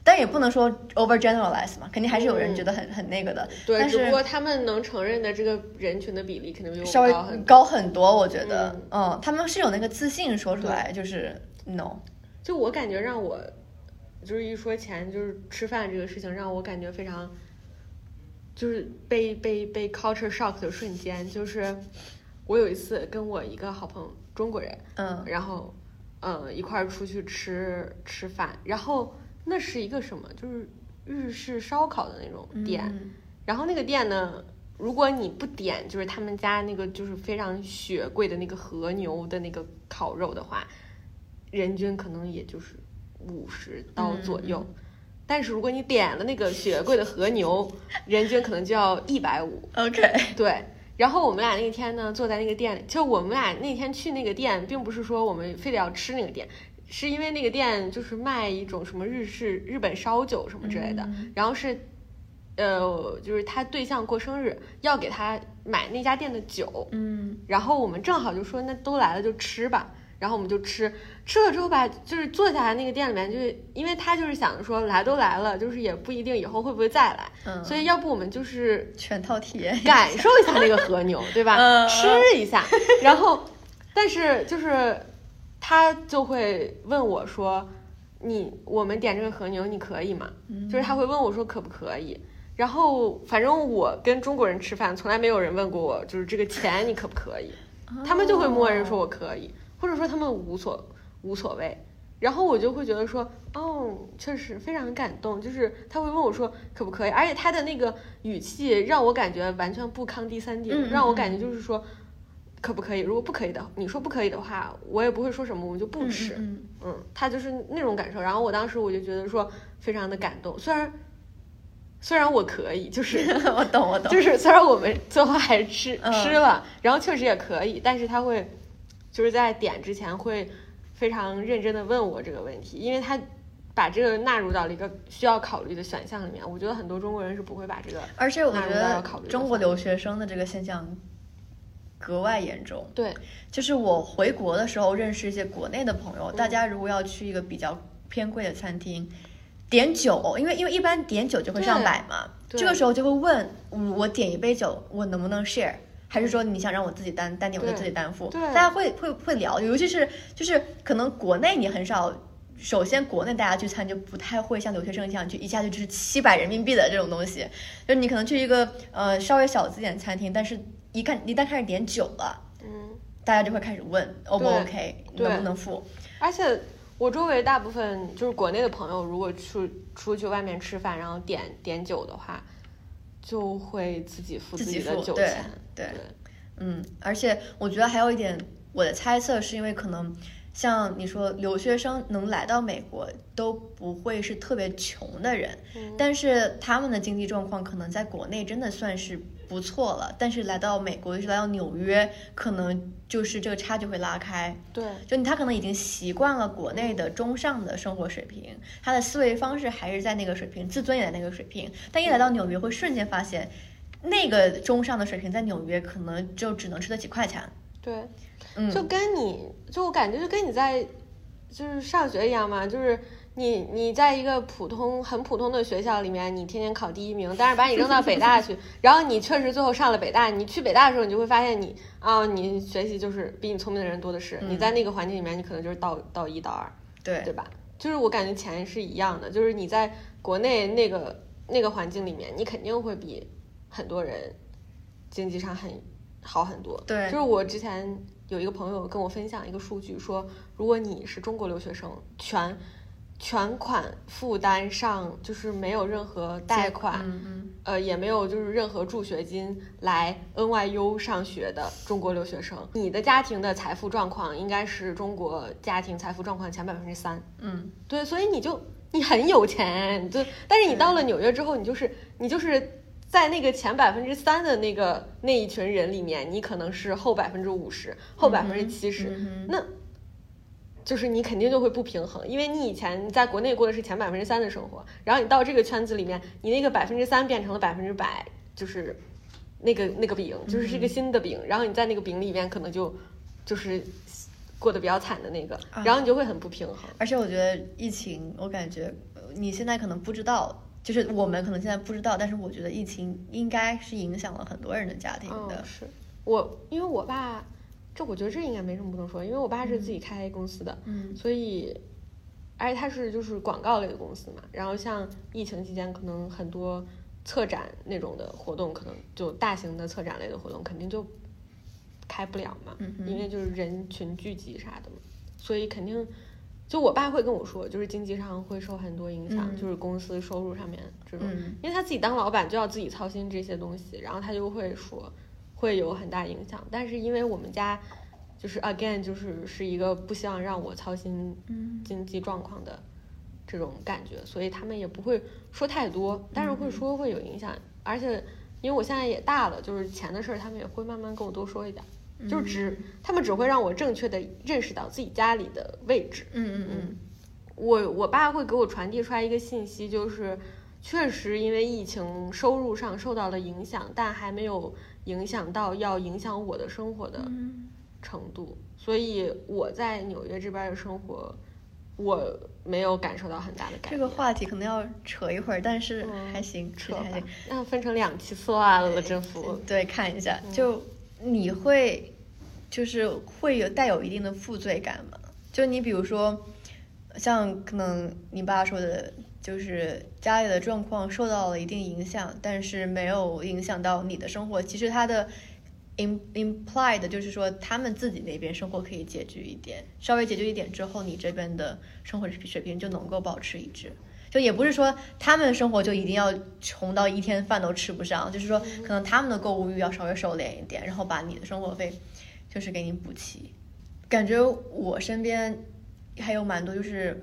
但也不能说 over generalize 嘛，肯定还是有人觉得很、很那个的，嗯对，但是只不过他们能承认的这个人群的比例肯定比我稍微高很多。高很多，我觉得，嗯。嗯他们是有那个自信说出来，就是 no，就我感觉让我，就是一说钱，就是吃饭这个事情，让我感觉非常，就是被被被 culture shock 的瞬间，就是我有一次跟我一个好朋友中国人，嗯。然后，嗯，一块儿出去吃吃饭，然后那是一个什么，就是日式烧烤的那种店，嗯然后那个店呢，如果你不点就是他们家那个就是非常雪贵的那个和牛的那个烤肉的话，人均可能也就是五十刀左右。但是如果你点了那个雪贵的和牛，人均可能就要一百五。，OK，对，然后我们俩那天呢，坐在那个店里，就我们俩那天去那个店，并不是说我们非得要吃那个店，是因为那个店就是卖一种什么日式日本烧酒什么之类的，然后是，呃，就是他对象过生日要给他买那家店的酒，嗯然后我们正好就说那都来了就吃吧。然后我们就吃，吃了之后吧，就是坐下来那个店里面，就是因为他就是想着说来都来了，就是也不一定以后会不会再来，嗯，所以要不我们就是全套体验，感受一下那个和牛，对吧？嗯吃一下，然后，但是就是他就会问我说：“你我们点这个和牛你可以吗？”就是他会问我说可不可以。然后反正我跟中国人吃饭，从来没有人问过我，就是这个钱你可不可以？他们就会默认说我可以，或者说他们无所无所谓。然后我就会觉得说，哦，确实非常感动，就是他会问我说可不可以，而且他的那个语气让我感觉完全不康第三点，让我感觉就是说可不可以，如果不可以的，你说不可以的话，我也不会说什么，我们就不吃。嗯嗯，他就是那种感受。然后我当时我就觉得说非常的感动，虽然虽然我可以，就是嗯 我懂我懂，就是虽然我们最后还是吃、嗯吃了，然后确实也可以，但是他会就是在点之前会非常认真的问我这个问题，因为他把这个纳入到了一个需要考虑的选项里面。我觉得很多中国人是不会把这个而且我觉得中国留学生的这个现象格外严重。对就是我回国的时候认识一些国内的朋友，嗯大家如果要去一个比较偏贵的餐厅，点酒，因为因为一般点酒就会上百嘛，这个时候就会问我我点一杯酒，我能不能 share？还是说你想让我自己单单点，我就自己单付？对大家会会会聊，尤其是就是可能国内你很少。首先，国内大家聚餐就不太会像留学生一样，就一下就就是七百人民币的这种东西。就是你可能去一个呃稍微小资点餐厅，但是一看一旦开始点酒了，嗯。大家就会开始问 O 不 OK，对能不能付？而且我周围大部分就是国内的朋友，如果出出去外面吃饭，然后点点酒的话，就会自己付自己己的酒钱。对对嗯，而且我觉得还有一点，我的猜测是因为可能像你说留学生能来到美国都不会是特别穷的人，嗯但是他们的经济状况可能在国内真的算是不错了，但是来到美国，就是来到纽约，可能就是这个差距会拉开。对就他可能已经习惯了国内的中上的生活水平，他的思维方式还是在那个水平，自尊也在那个水平，但一来到纽约，会瞬间发现，那个中上的水平在纽约可能就只能吃得起快餐。对，嗯，就跟你就我感觉就跟你在就是上学一样嘛，就是你你在一个普通很普通的学校里面，你天天考第一名，但是把你扔到北大去，然后你确实最后上了北大，你去北大的时候，你就会发现你啊，你学习就是比你聪明的人多的是，你在那个环境里面，你可能就是倒倒一倒二，对对吧？就是我感觉钱是一样的，就是你在国内那个那个环境里面，你肯定会比很多人经济上很好很多。对就是我之前有一个朋友跟我分享一个数据，说如果你是中国留学生，全全款负担上就是没有任何贷款，嗯嗯，呃，也没有就是任何助学金来 NYU 上学的中国留学生，你的家庭的财富状况应该是中国家庭财富状况前百分之三。嗯，对，所以你就你很有钱，就但是你到了纽约之后，你就是你就是在那个前百分之三的那个那一群人里面，你可能是后百分之五十，后百分之七十，嗯那。就是你肯定就会不平衡，因为你以前在国内过的是前百分之三的生活，然后你到这个圈子里面，你那个百分之三变成了百分之百，就是那个那个饼，就是是个新的饼，然后你在那个饼里面可能就就是过得比较惨的那个，然后你就会很不平衡。而且我觉得疫情，我感觉呃你现在可能不知道。就是我们可能现在不知道，但是我觉得疫情应该是影响了很多人的家庭的。嗯、是我，因为我爸，这我觉得这应该没什么不能说，因为我爸是自己开公司的，嗯所以，而且他是就是广告类的公司嘛，然后像疫情期间，可能很多策展那种的活动，可能就大型的策展类的活动，肯定就开不了嘛，嗯因为就是人群聚集啥的嘛，所以肯定。就我爸会跟我说，就是经济上会受很多影响，嗯就是公司收入上面这种，嗯因为他自己当老板就要自己操心这些东西，然后他就会说会有很大影响。但是因为我们家就是 again 就是是一个不希望让我操心嗯经济状况的这种感觉，所以他们也不会说太多，但是会说会有影响。而且因为我现在也大了，就是钱的事儿，他们也会慢慢跟我多说一点。就是只他们只会让我正确的认识到自己家里的位置，嗯嗯嗯我我爸会给我传递出来一个信息，就是确实因为疫情收入上受到了影响，但还没有影响到要影响我的生活的嗯程度，所以我在纽约这边的生活，我没有感受到很大的改变。这个话题可能要扯一会儿，但是嗯还行，扯还行。，那分成两期算了，征服。对，看一下，嗯就你会就是会有带有一定的负罪感吗？就你比如说，像可能你爸说的，就是家里的状况受到了一定影响，但是没有影响到你的生活。其实他的 im implied 就是说，他们自己那边生活可以拮据一点，稍微拮据一点之后，你这边的生活水平就能够保持一致。就也不是说他们生活就一定要穷到一天饭都吃不上，就是说可能他们的购物欲要稍微收敛一点，然后把你的生活费就是给你补齐。感觉我身边还有蛮多就是，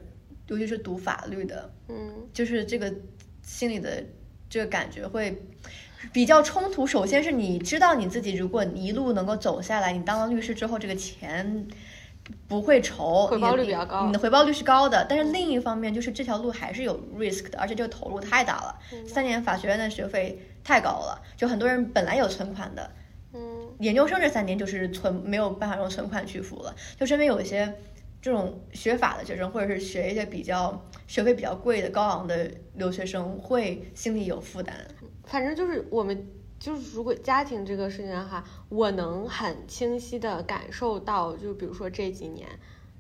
尤其是读法律的，嗯就是这个心里的这个感觉会比较冲突。首先是你知道你自己，如果你一路能够走下来，你当了律师之后，这个钱不会愁，回报率比较高你的回报率是高的。但是另一方面，就是这条路还是有 risk 的，而且这个投入太大了。三年法学院的学费太高了，就很多人本来有存款的，嗯研究生这三年就是存没有办法用存款去付了，就身边有一些这种学法的学生，或者是学一些比较学费比较贵的高昂的留学生，会心里有负担。反正就是我们就是如果家庭这个事情的话，我能很清晰的感受到，就比如说这几年，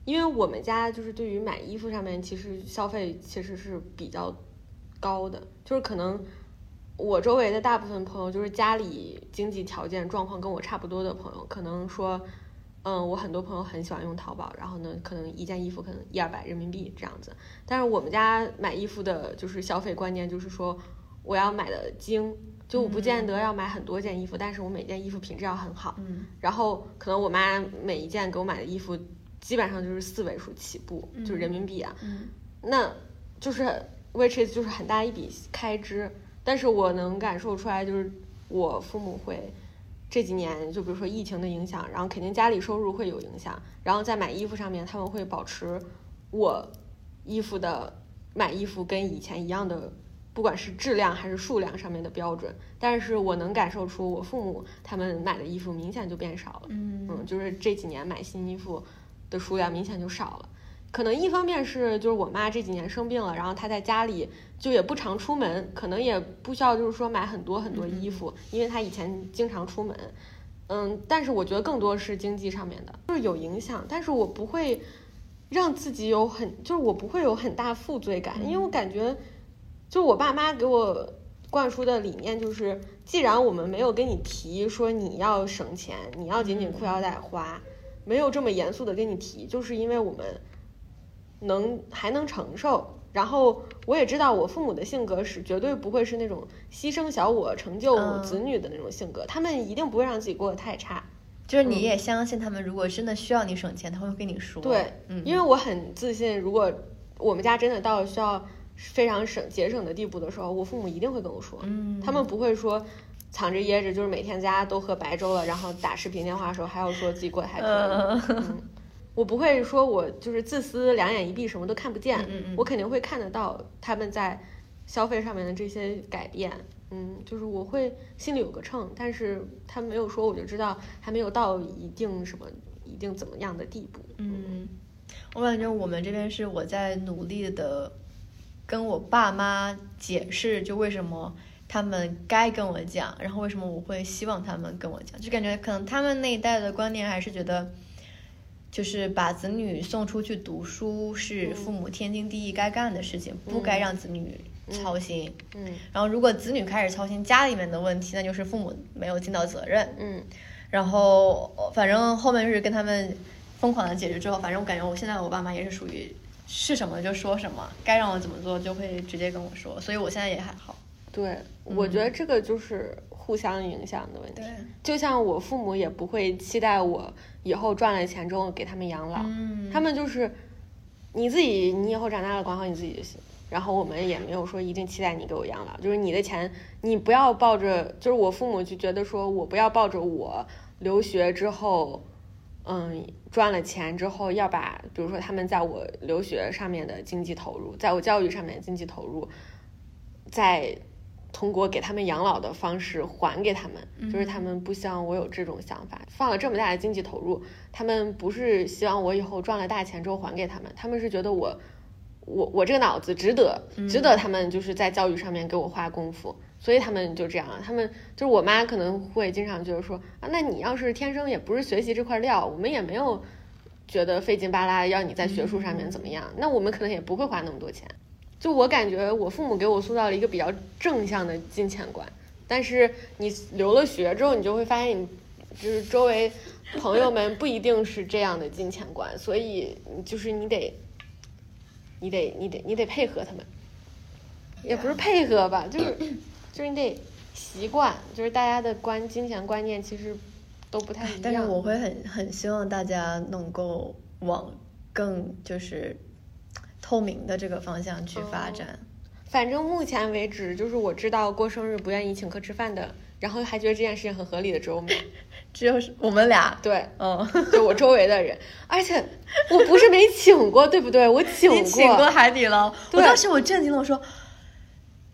因为我们家就是对于买衣服上面其实消费其实是比较高的，就是可能我周围的大部分朋友就是家里经济条件状况跟我差不多的朋友，可能说。嗯，我很多朋友很喜欢用淘宝，然后呢，可能一件衣服可能一二百人民币这样子。但是我们家买衣服的就是消费观念，就是说我要买的精，就我不见得要买很多件衣服，但是我每件衣服品质要很好。嗯然后可能我妈每一件给我买的衣服，基本上就是四位数起步，就是人民币啊。嗯那就是 which is 就是很大一笔开支，但是我能感受出来，就是我父母会这几年，就比如说疫情的影响，然后肯定家里收入会有影响，然后在买衣服上面他们会保持我衣服的买衣服跟以前一样的，不管是质量还是数量上面的标准，但是我能感受出我父母他们买的衣服明显就变少了。嗯嗯，就是这几年买新衣服的数量明显就少了。可能一方面是就是我妈这几年生病了，然后她在家里就也不常出门，可能也不需要就是说买很多很多衣服，因为她以前经常出门。嗯，但是我觉得更多是经济上面的，就是有影响，但是我不会让自己有很，就是我不会有很大负罪感，因为我感觉，就我爸妈给我灌输的理念就是，既然我们没有跟你提说你要省钱，你要紧紧裤腰带花，没有这么严肃的跟你提，就是因为我们能还能承受。然后我也知道我父母的性格是绝对不会是那种牺牲小我成就嗯子女的那种性格，他们一定不会让自己过得太差。就是你也相信他们，如果真的需要你省钱，他会跟你说。对，嗯，因为我很自信，如果我们家真的到需要非常省节省的地步的时候，我父母一定会跟我说，嗯他们不会说藏着掖着，就是每天在家都喝白粥了，然后打视频电话的时候还要说自己过得还可以。嗯，我不会说我就是自私，两眼一闭，什么都看不见，嗯我肯定会看得到他们在消费上面的这些改变。嗯，就是我会心里有个秤，但是他没有说，我就知道还没有到一定什么一定怎么样的地步。嗯，我感觉我们这边是我在努力的跟我爸妈解释，就为什么他们该跟我讲，然后为什么我会希望他们跟我讲，就感觉可能他们那一代的观念还是觉得。就是把子女送出去读书是父母天经地义该干的事情，不该让子女操心。嗯然后，如果子女开始操心家里面的问题，那就是父母没有尽到责任。嗯然后反正后面是跟他们疯狂的解决之后，反正我感觉我现在我爸妈也是属于是什么就说什么，该让我怎么做就会直接跟我说，所以我现在也还好。对，我觉得这个就是互相影响的问题。对，就像我父母也不会期待我以后赚了钱之后给他们养老，嗯他们就是你自己，你以后长大了管好你自己就行。然后我们也没有说一定期待你给我养老，就是你的钱，你不要抱着，就是我父母就觉得说我不要抱着我留学之后，嗯，赚了钱之后要把，比如说他们在我留学上面的经济投入，在我教育上面的经济投入，再通过给他们养老的方式还给他们，就是他们不希望我有这种想法，放了这么大的经济投入，他们不是希望我以后赚了大钱之后还给他们，他们是觉得我，我我这个脑子值得，值得他们就是在教育上面给我花功夫，所以他们就这样了。他们就是我妈可能会经常就是说啊，那你要是天生也不是学习这块料，我们也没有觉得费劲巴拉要你在学术上面怎么样，那我们可能也不会花那么多钱。就我感觉，我父母给我塑造了一个比较正向的金钱观，但是你留了学之后，你就会发现，你就是周围朋友们不一定是这样的金钱观，所以就是你得，你得，你得，你得配合他们，也不是配合吧，就是就是你得习惯，就是大家的观金钱观念其实都不太一样。但是我会很很希望大家能够往更就是。透明的这个方向去发展，反正目前为止，就是我知道过生日不愿意请客吃饭的，然后还觉得这件事情很合理的只有我们，只有我们俩。对，嗯，就我周围的人，而且我不是没请过，对不对？我请过，请过海底捞。我当时我震惊了，我说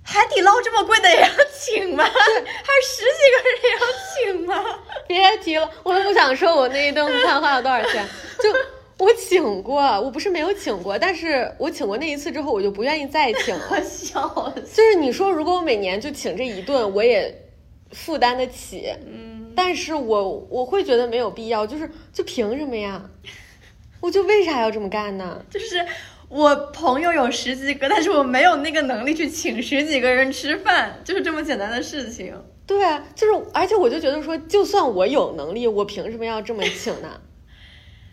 海底捞这么贵的也要请吗？还有十几个人也要请吗？别提了，我都不想说我那一顿饭花了多少钱，就。我请过，我不是没有请过，但是我请过那一次之后，我就不愿意再请了。笑死！就是你说，如果我每年就请这一顿，我也负担得起。嗯，但是我我会觉得没有必要，就是就凭什么呀？我就为啥要这么干呢？就是我朋友有十几个，但是我没有那个能力去请十几个人吃饭，就是这么简单的事情。对啊，就是而且我就觉得说，就算我有能力，我凭什么要这么请呢？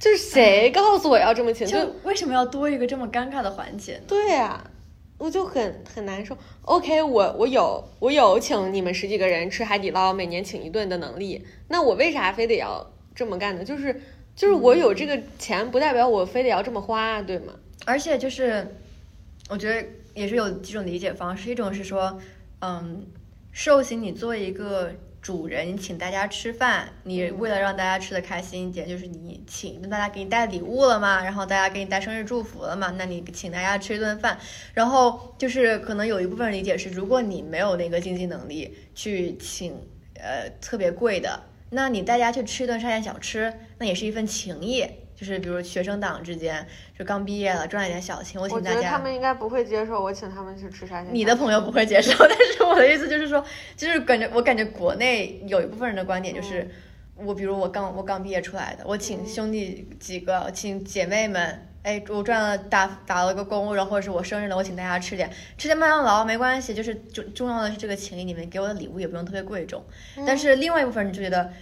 就是谁告诉我要这么请？就为什么要多一个这么尴尬的环节？对啊，我就很很难受。OK，我我有我有请你们十几个人吃海底捞，每年请一顿的能力。那我为啥非得要这么干呢？就是就是我有这个钱，不代表我非得要这么花，对吗？而且就是，我觉得也是有几种理解方式。一种是说，嗯，寿星你做一个。主人，你请大家吃饭，你为了让大家吃的开心一点，就是你请大家给你带礼物了嘛，然后大家给你带生日祝福了嘛，那你请大家吃一顿饭，然后就是可能有一部分理解是，如果你没有那个经济能力去请，呃，特别贵的，那你大家去吃一顿沙县小吃，那也是一份情谊。就是比如学生党之间，就刚毕业了赚了点小钱，我请大家。我觉得他们应该不会接受我请他们去吃沙县。你的朋友不会接受，但是我的意思就是说，就是感觉我感觉国内有一部分人的观点就是，我比如我刚我刚毕业出来的，我请兄弟几个，请姐妹们，哎，我赚了打打了个工，然后或者是我生日了，我请大家吃点吃点麦当劳没关系，就是重重要的是这个情谊，你们给我的礼物也不用特别贵重。但是另外一部分人就觉得。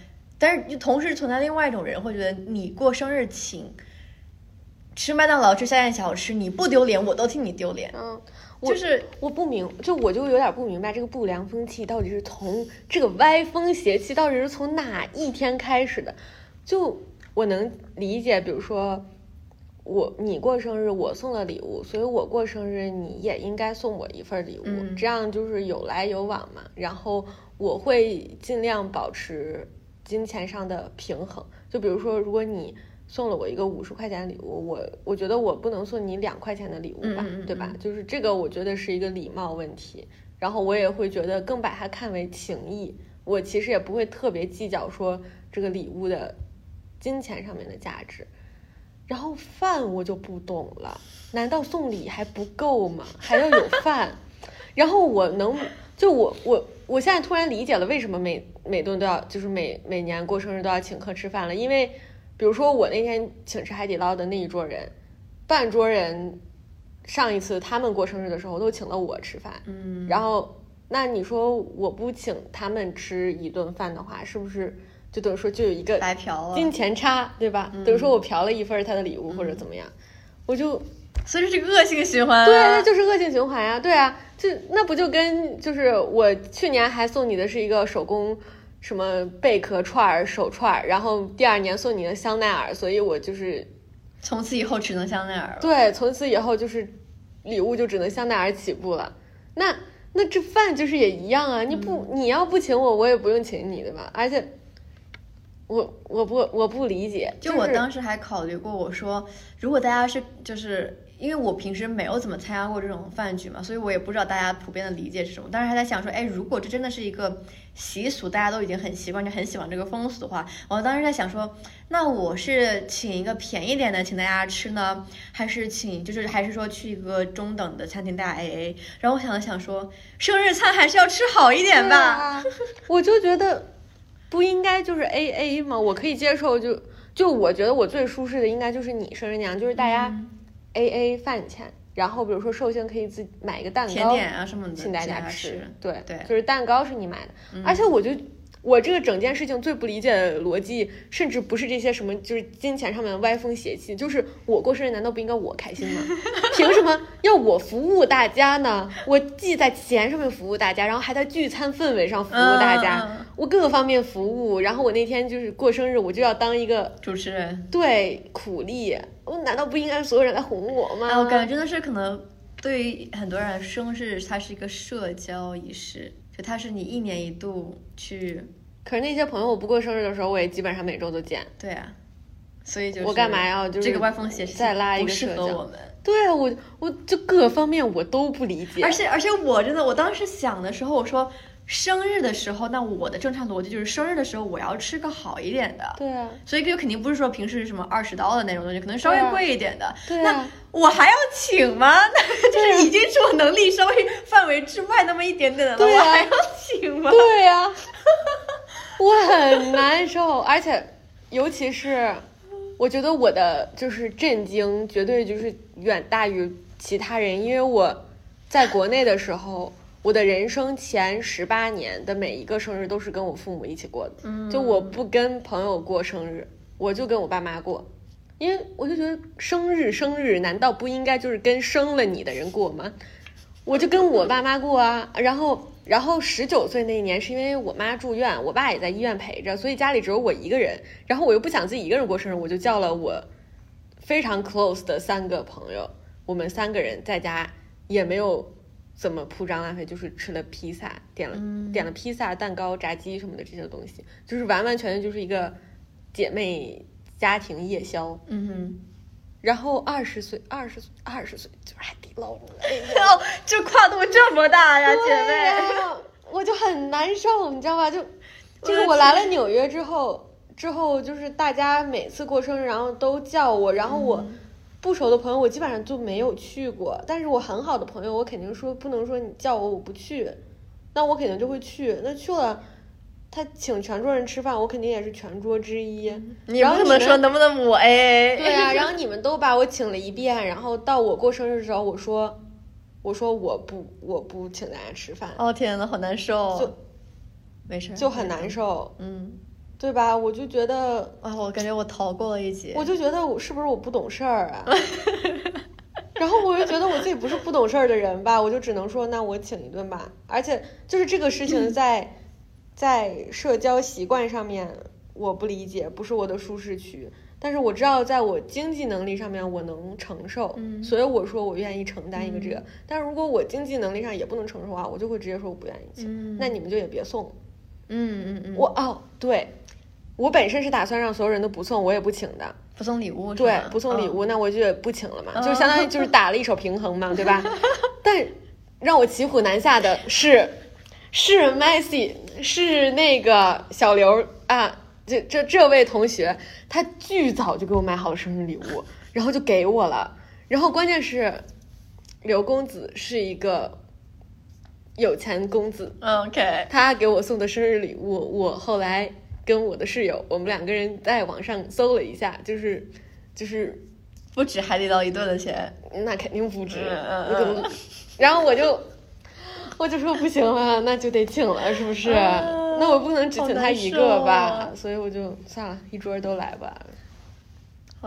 但是，同时存在另外一种人会觉得，你过生日请吃麦当劳、吃下宴小吃，你不丢脸，我都替你丢脸。嗯，就是我不明，就我就有点不明白，这个不良风气到底是从这个歪风邪气到底是从哪一天开始的？就我能理解，比如说我你过生日，我送了礼物，所以我过生日你也应该送我一份礼物，这样就是有来有往嘛。然后我会尽量保持。金钱上的平衡，就比如说，如果你送了我一个五十块钱的礼物，我我觉得我不能送你两块钱的礼物吧，对吧？就是这个，我觉得是一个礼貌问题。然后我也会觉得更把它看为情谊，我其实也不会特别计较说这个礼物的金钱上面的价值。然后饭我就不懂了，难道送礼还不够吗？还要有饭？然后我能就我我。我现在突然理解了为什么每每顿都要，就是每每年过生日都要请客吃饭了。因为，比如说我那天请吃海底捞的那一桌人，半桌人上一次他们过生日的时候都请了我吃饭，嗯，然后那你说我不请他们吃一顿饭的话，是不是就等于说就有一个白嫖了金钱差，对吧？等于说我嫖了一份他的礼物或者怎么样，我就。所以这是个恶性循环，对，那就是恶性循环呀，对啊，就那不就跟就是我去年还送你的是一个手工什么贝壳串儿、手串儿，然后第二年送你的香奈儿，所以我就是从此以后只能香奈儿了。对，从此以后就是礼物就只能香奈儿起步了。那那这饭就是也一样啊，你不你要不请我，我也不用请你，对吧？而且我我不我不理解。就我当时还考虑过，我说如果大家是就是。因为我平时没有怎么参加过这种饭局嘛，所以我也不知道大家普遍的理解是什么。当时还在想说，哎，如果这真的是一个习俗，大家都已经很习惯，就很喜欢这个风俗的话，我当时在想说，那我是请一个便宜点的请大家吃呢，还是请就是还是说去一个中等的餐厅大家 AA？然后我想了想说，生日餐还是要吃好一点吧。啊、我就觉得不应该就是 AA 吗？我可以接受就，就就我觉得我最舒适的应该就是你生日那样，就是大家。嗯 A A 饭钱，然后比如说寿星可以自己买一个蛋糕，甜点啊什么的，请大家吃。对对，就是蛋糕是你买的，嗯、而且我就我这个整件事情最不理解的逻辑，甚至不是这些什么就是金钱上面的歪风邪气，就是我过生日难道不应该我开心吗？凭什么要我服务大家呢？我既在钱上面服务大家，然后还在聚餐氛围上服务大家，嗯、我各个方面服务，然后我那天就是过生日，我就要当一个主持人，对苦力。我难道不应该所有人来哄我吗？啊，我感觉真的是可能对于很多人，生日它是一个社交仪式，就它是你一年一度去。可是那些朋友，我不过生日的时候，我也基本上每周都见。对啊，所以就是我干嘛要就是这个歪风邪气再拉一个适合我们？对啊，我我就各方面我都不理解。而且而且我真的，我当时想的时候，我说。生日的时候，那我的正常逻辑就是生日的时候我要吃个好一点的，对啊，所以就肯定不是说平时什么二十刀的那种东西，可能稍微贵一点的。对啊，那我还要请吗？那 就是已经是我能力稍微范围之外那么一点点的了，对啊、我还要请吗？对呀、啊，我很难受，而且尤其是我觉得我的就是震惊，绝对就是远大于其他人，因为我在国内的时候。我的人生前十八年的每一个生日都是跟我父母一起过的，嗯、就我不跟朋友过生日，我就跟我爸妈过，因为我就觉得生日生日难道不应该就是跟生了你的人过吗？我就跟我爸妈过啊，然后然后十九岁那一年是因为我妈住院，我爸也在医院陪着，所以家里只有我一个人，然后我又不想自己一个人过生日，我就叫了我非常 close 的三个朋友，我们三个人在家也没有。怎么铺张浪费？就是吃了披萨，点了、嗯、点了披萨、蛋糕、炸鸡什么的这些东西，就是完完全全就是一个姐妹家庭夜宵。嗯哼。然后二十岁，二十岁，二十岁就是海底捞，哎呦，这跨度这么大呀，姐妹！啊、我就很难受，你知道吧？就就是我来了纽约之后，之后就是大家每次过生日，然后都叫我，然后我。嗯不熟的朋友，我基本上就没有去过。但是我很好的朋友，我肯定说不能说你叫我我不去，那我肯定就会去。那去了，他请全桌人吃饭，我肯定也是全桌之一。你不能说能不能我 AA？对啊，然后你们都把我请了一遍，然后到我过生日的时候，我说，我说我不我不请大家吃饭。哦天呐，好难受。就没事，就很难受。嗯。对吧？我就觉得啊，我感觉我逃过了一劫。我就觉得我是不是我不懂事儿啊？然后我又觉得我自己不是不懂事儿的人吧，我就只能说那我请一顿吧。而且就是这个事情在 在社交习惯上面我不理解，不是我的舒适区。但是我知道在我经济能力上面我能承受，嗯、所以我说我愿意承担一个这个。嗯、但是如果我经济能力上也不能承受啊，我就会直接说我不愿意请。嗯、那你们就也别送。嗯嗯嗯。我哦对。我本身是打算让所有人都不送，我也不请的，不送礼物，对，不送礼物，哦、那我就也不请了嘛，哦、就相当于就是打了一手平衡嘛，对吧？但让我骑虎难下的是，是 Messi，是那个小刘啊，这这这位同学，他巨早就给我买好了生日礼物，然后就给我了，然后关键是刘公子是一个有钱公子，OK，他给我送的生日礼物，我后来。跟我的室友，我们两个人在网上搜了一下，就是，就是不止海底捞一顿的钱，那肯定不止。嗯嗯、然后我就，我就说不行了，那就得请了，是不是？嗯、那我不能只请他一个吧，啊、所以我就算了，一桌都来吧。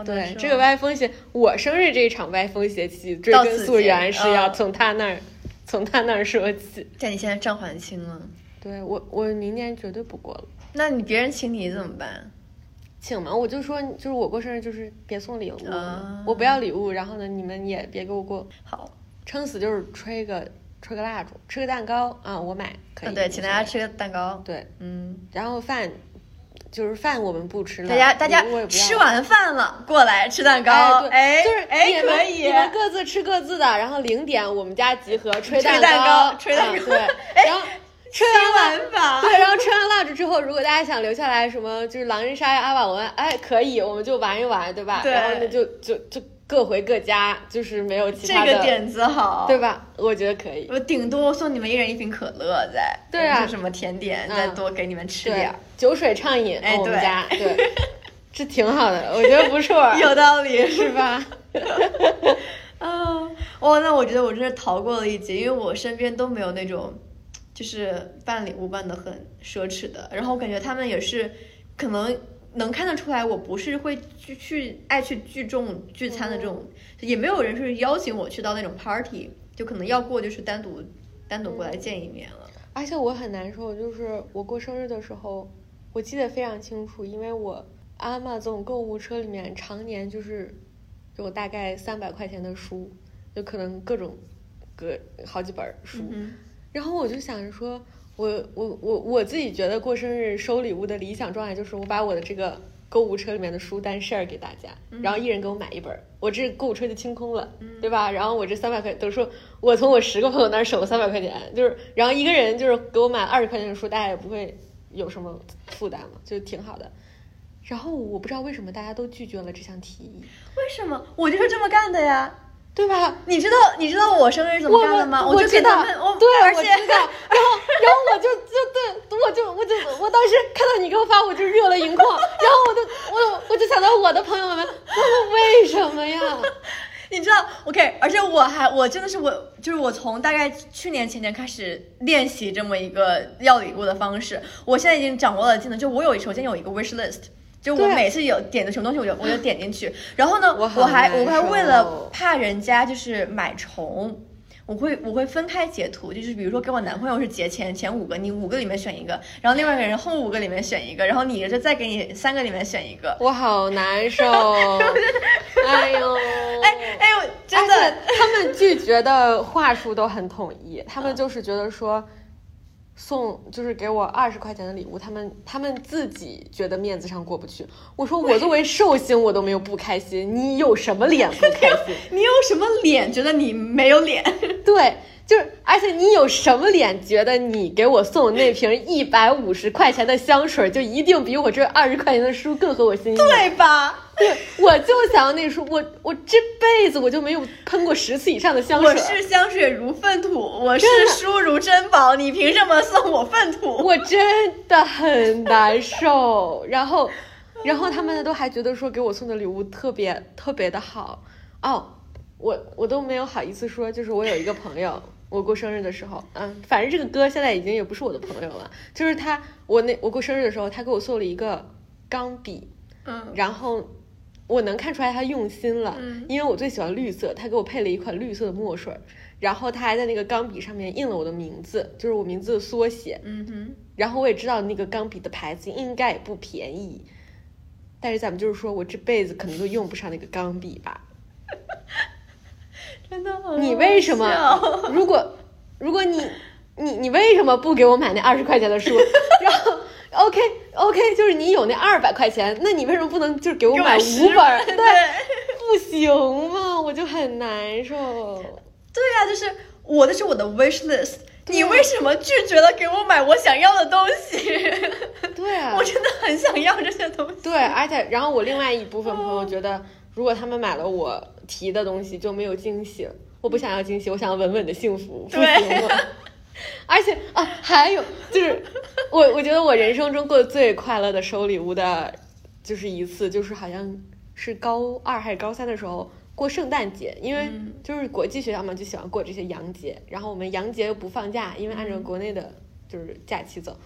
对，这个歪风邪，我生日这一场歪风邪气，追根溯源是要从他那儿，从他那儿说起。但你现在账还清了？对我，我明年绝对不过了。那你别人请你怎么办？请嘛，我就说，就是我过生日就是别送礼物，啊、我不要礼物，然后呢，你们也别给我过。好，撑死就是吹个吹个蜡烛，吃个蛋糕啊，我买可以。啊、对，请大家吃个蛋糕。对，嗯，然后饭就是饭我们不吃了，大家大家吃完饭了，过来吃蛋糕，哎，就是哎可以你们各自吃各自的，然后零点我们家集合吹吹蛋蛋糕吹蛋糕啊对，然后吹完蜡烛，对，然后吹完蜡烛之后，如果大家想留下来什么，就是狼人杀呀、阿瓦隆啊，哎，可以，我们就玩一玩，对吧？对然后那，就就就各回各家，就是没有其这他的，个点子好，对吧？我觉得可以。我顶多送你们一人一瓶可乐再，对啊或者什么甜点，嗯再多给你们吃点儿，，酒水畅饮，哎对我们家 对，这挺好的，我觉得不错，有道理是吧？啊，哦，那我觉得我真是逃过了一劫，因为我身边都没有那种，就是办礼物办的很奢侈的，然后我感觉他们也是，可能能看得出来，我不是会去去爱去聚众聚餐的这种，也没有人是邀请我去到那种 party，就可能要过就是单独单独过来见一面了。而且我很难受，就是我过生日的时候，我记得非常清楚，因为我阿玛总购物车里面常年就是有大概三百块钱的书，就可能各种各好几本书，嗯然后我就想着说，我我我我自己觉得过生日收礼物的理想状态就是我把我的这个购物车里面的书单 share 给大家，然后一人给我买一本，我这购物车就清空了，对吧？然后我这三百块，等于说我从我十个朋友那儿省了三百块钱，就是然后一个人就是给我买二十块钱的书，大家也不会有什么负担嘛，就挺好的。然后我不知道为什么大家都拒绝了这项提议，为什么？我就是这么干的呀。对吧？你知道你知道我生日怎么我干的吗？就我知道，给他们，我对，我知道。然后，然后我就就对，我就我就我当时看到你给我发，我就热泪盈眶。然后我就我我就想到我的朋友们，他们为什么呀？你知道，OK，而且我还我真的是我，就是我从大概去年前年开始练习这么一个要礼物的方式，我现在已经掌握了技能。就我有首先有一个 wish list，就我每次有点的什么东西，我就我就点进去。然后呢，我我还我还为了怕人家就是买重。我会我会分开截图，就是比如说给我男朋友是截前前五个，你五个里面选一个，然后另外一个人后五个里面选一个，然后你就再给你三个里面选一个。我好难受。哎呦，哎哎呦，真的他们拒绝的话术都很统一，他们就是觉得说。送就是给我二十块钱的礼物，他们他们自己觉得面子上过不去。我说我作为寿星，我都没有不开心，你有什么脸不开心？你有什么脸觉得你没有脸？对，就是，而且你有什么脸觉得你给我送那瓶一百五十块钱的香水，就一定比我这二十块钱的书更合我心意？对吧？对，我就想要那书，我我这辈子我就没有喷过十次以上的香水。我是香水如粪土，我是书如珍宝，你凭什么送我粪土？我真的很难受。然后，然后他们都还觉得说给我送的礼物特别特别的好哦，我我都没有好意思说，就是我有一个朋友。我过生日的时候，嗯，反正这个哥现在已经也不是我的朋友了。就是他，我那我过生日的时候，他给我送了一个钢笔，嗯然后我能看出来他用心了，嗯因为我最喜欢绿色，他给我配了一款绿色的墨水，然后他还在那个钢笔上面印了我的名字，就是我名字的缩写，嗯哼，然后我也知道那个钢笔的牌子应该也不便宜，但是咱们就是说我这辈子可能都用不上那个钢笔吧？真的好你为什么？如果如果你你你为什么不给我买那二十块钱的书？然后 OK OK，就是你有那二百块钱，那你为什么不能就是给我买给我10五本 对，不行吗？我就很难受。对呀、就是我的是我的 wish list，你为什么拒绝了给我买我想要的东西？对啊，我真的很想要这些东西。对，而且然后我另外一部分朋友觉得，如果他们买了我提的东西就没有惊喜了。我不想要惊喜，我想要稳稳的幸福，不对？而且啊，还有就是，我我觉得我人生中过得最快乐的收礼物的，就是一次，就是好像是高二还是高三的时候过圣诞节，因为嗯就是国际学校嘛，就喜欢过这些洋节，然后我们洋节又不放假，因为按照国内的就是假期走，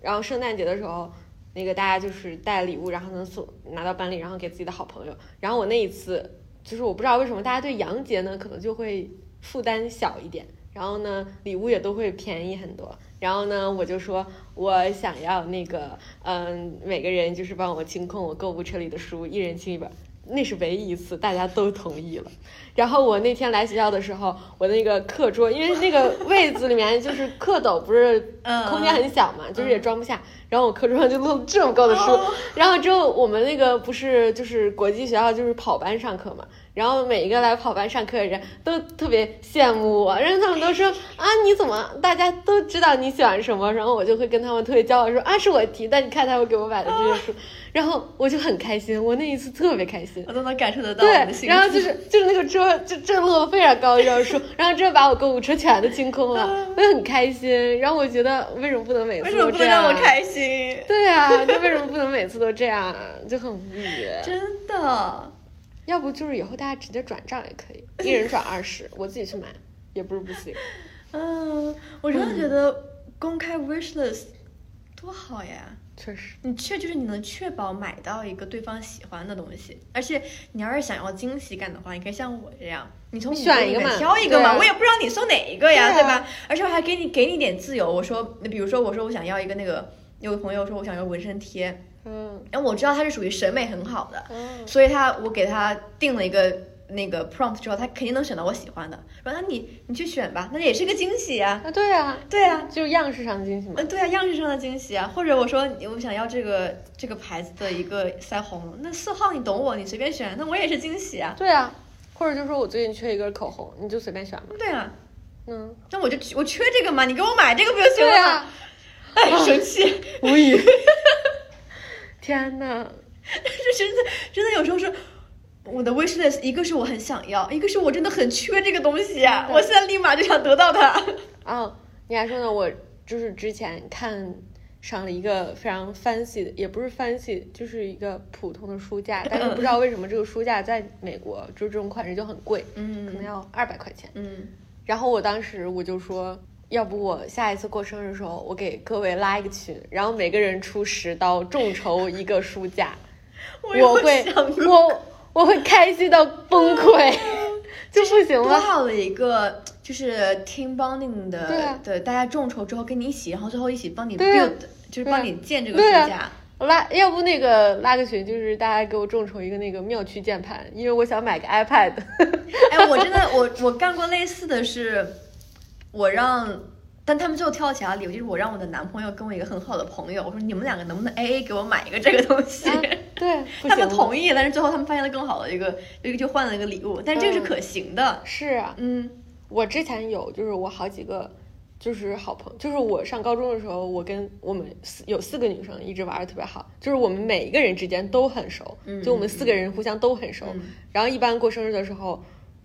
然后圣诞节的时候。那个大家就是带礼物，然后能送拿到班里，然后给自己的好朋友。然后我那一次，就是我不知道为什么大家对洋节呢，可能就会负担小一点，然后呢，礼物也都会便宜很多。然后呢，我就说我想要那个，嗯，每个人就是帮我清空我购物车里的书，一人清一本。那是唯一一次大家都同意了。然后我那天来学校的时候，我那个课桌，因为那个位子里面就是课斗，不是 空间很小嘛，就是也装不下。然后我课桌上就弄这么高的书。然后之后我们那个不是就是国际学校，就是跑班上课嘛。然后每一个来跑班上课的人都特别羡慕我，然后他们都说啊，你怎么大家都知道你喜欢什么？然后我就会跟他们特别骄傲说啊，是我提的，你看他会给我买的这些书。然后我就很开心，我那一次特别开心，我都能感受得到。对，然后就是就是那个桌就震落了非常高的一张书，然后这把我购物车全都清空了，我就很开心。然后我觉得为什么不能每次都这样？为什么不能让我开心？对啊，那为什么不能每次都这样？就很无语。真的，要不就是以后大家直接转账也可以，一人转二十，我自己去买也不是不行。嗯，我真的觉得公开 wish list 多好呀。确实，你确就是你能确保买到一个对方喜欢的东西，而且你要是想要惊喜感的话，你可以像我这样，你从选一个挑一个嘛，我也不知道你送哪一个呀，对吧？而且我还给你给你点自由，我说，比如说我说我想要一个那个，有个朋友说我想要纹身贴，嗯，然后我知道他是属于审美很好的，嗯，所以他我给他定了一个。那个 prompt 之后，他肯定能选到我喜欢的。说那你你去选吧，那也是个惊喜呀。啊，对啊，对啊，就是样式上的惊喜嘛。嗯，对啊，样式上的惊喜啊。或者我说我想要这个这个牌子的一个腮红，那四号你懂我，你随便选，那我也是惊喜啊。对啊，或者就说我最近缺一根口红，你就随便选嘛。对啊，嗯，那我就我缺这个嘛，你给我买这个不就行了？吗？哎，生气，无语。天呐，这 真的真的有时候是。我的 wish list 一个是我很想要，一个是我真的很缺这个东西啊！我现在立马就想得到它。哦，你还说呢？我就是之前看上了一个非常 fancy 的，也不是 fancy，就是一个普通的书架，但是不知道 为什么这个书架在美国就是这种款式就很贵，嗯，可能要二百块钱，嗯。然后我当时我就说，要不我下一次过生日的时候，我给各位拉一个群，然后每个人出十刀，众筹一个书架，我会我。我会开心到崩 溃，就不行了。多好的一个就是 team bonding 的，对，大家众筹之后跟你一起，然后最后一起帮你 build，就是帮你建这个书架。拉，要不那个拉个群，就是大家给我众筹一个那个妙趣键盘，因为我想买个 iPad。哎，我真的，我我干过类似的是，我让。但他们最后挑了其他礼物，就是我让我的男朋友跟我一个很好的朋友，我说你们两个能不能 A A 给我买一个这个东西？对，他们同意，但是最后他们发现了更好的一个，一个就换了一个礼物，但这个是可行的。是啊，嗯，我之前有，就是我好几个就是好朋友，就是我上高中的时候，我跟我们四有四个女生一直玩的特别好，就是我们每一个人之间都很熟，就我们四个人互相都很熟，然后一般过生日的时候。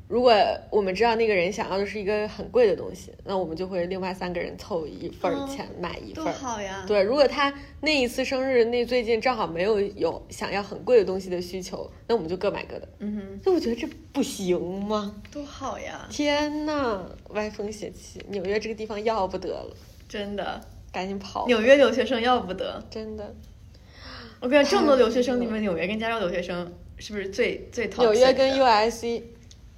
如果我们知道那个人想要的是一个很贵的东西，那我们就会另外三个人凑一份钱买一份。多好呀！对，如果他那一次生日那最近正好没有有想要很贵的东西的需求，那我们就各买各的。嗯哼，那我觉得这不行吗？多好呀！天呐，歪风邪气，纽约这个地方要不得了，真的，赶紧跑！纽约留学生要不得，真的。我感觉这么多留学生里面，纽约跟加州留学生是不是最最讨？纽约跟 USC。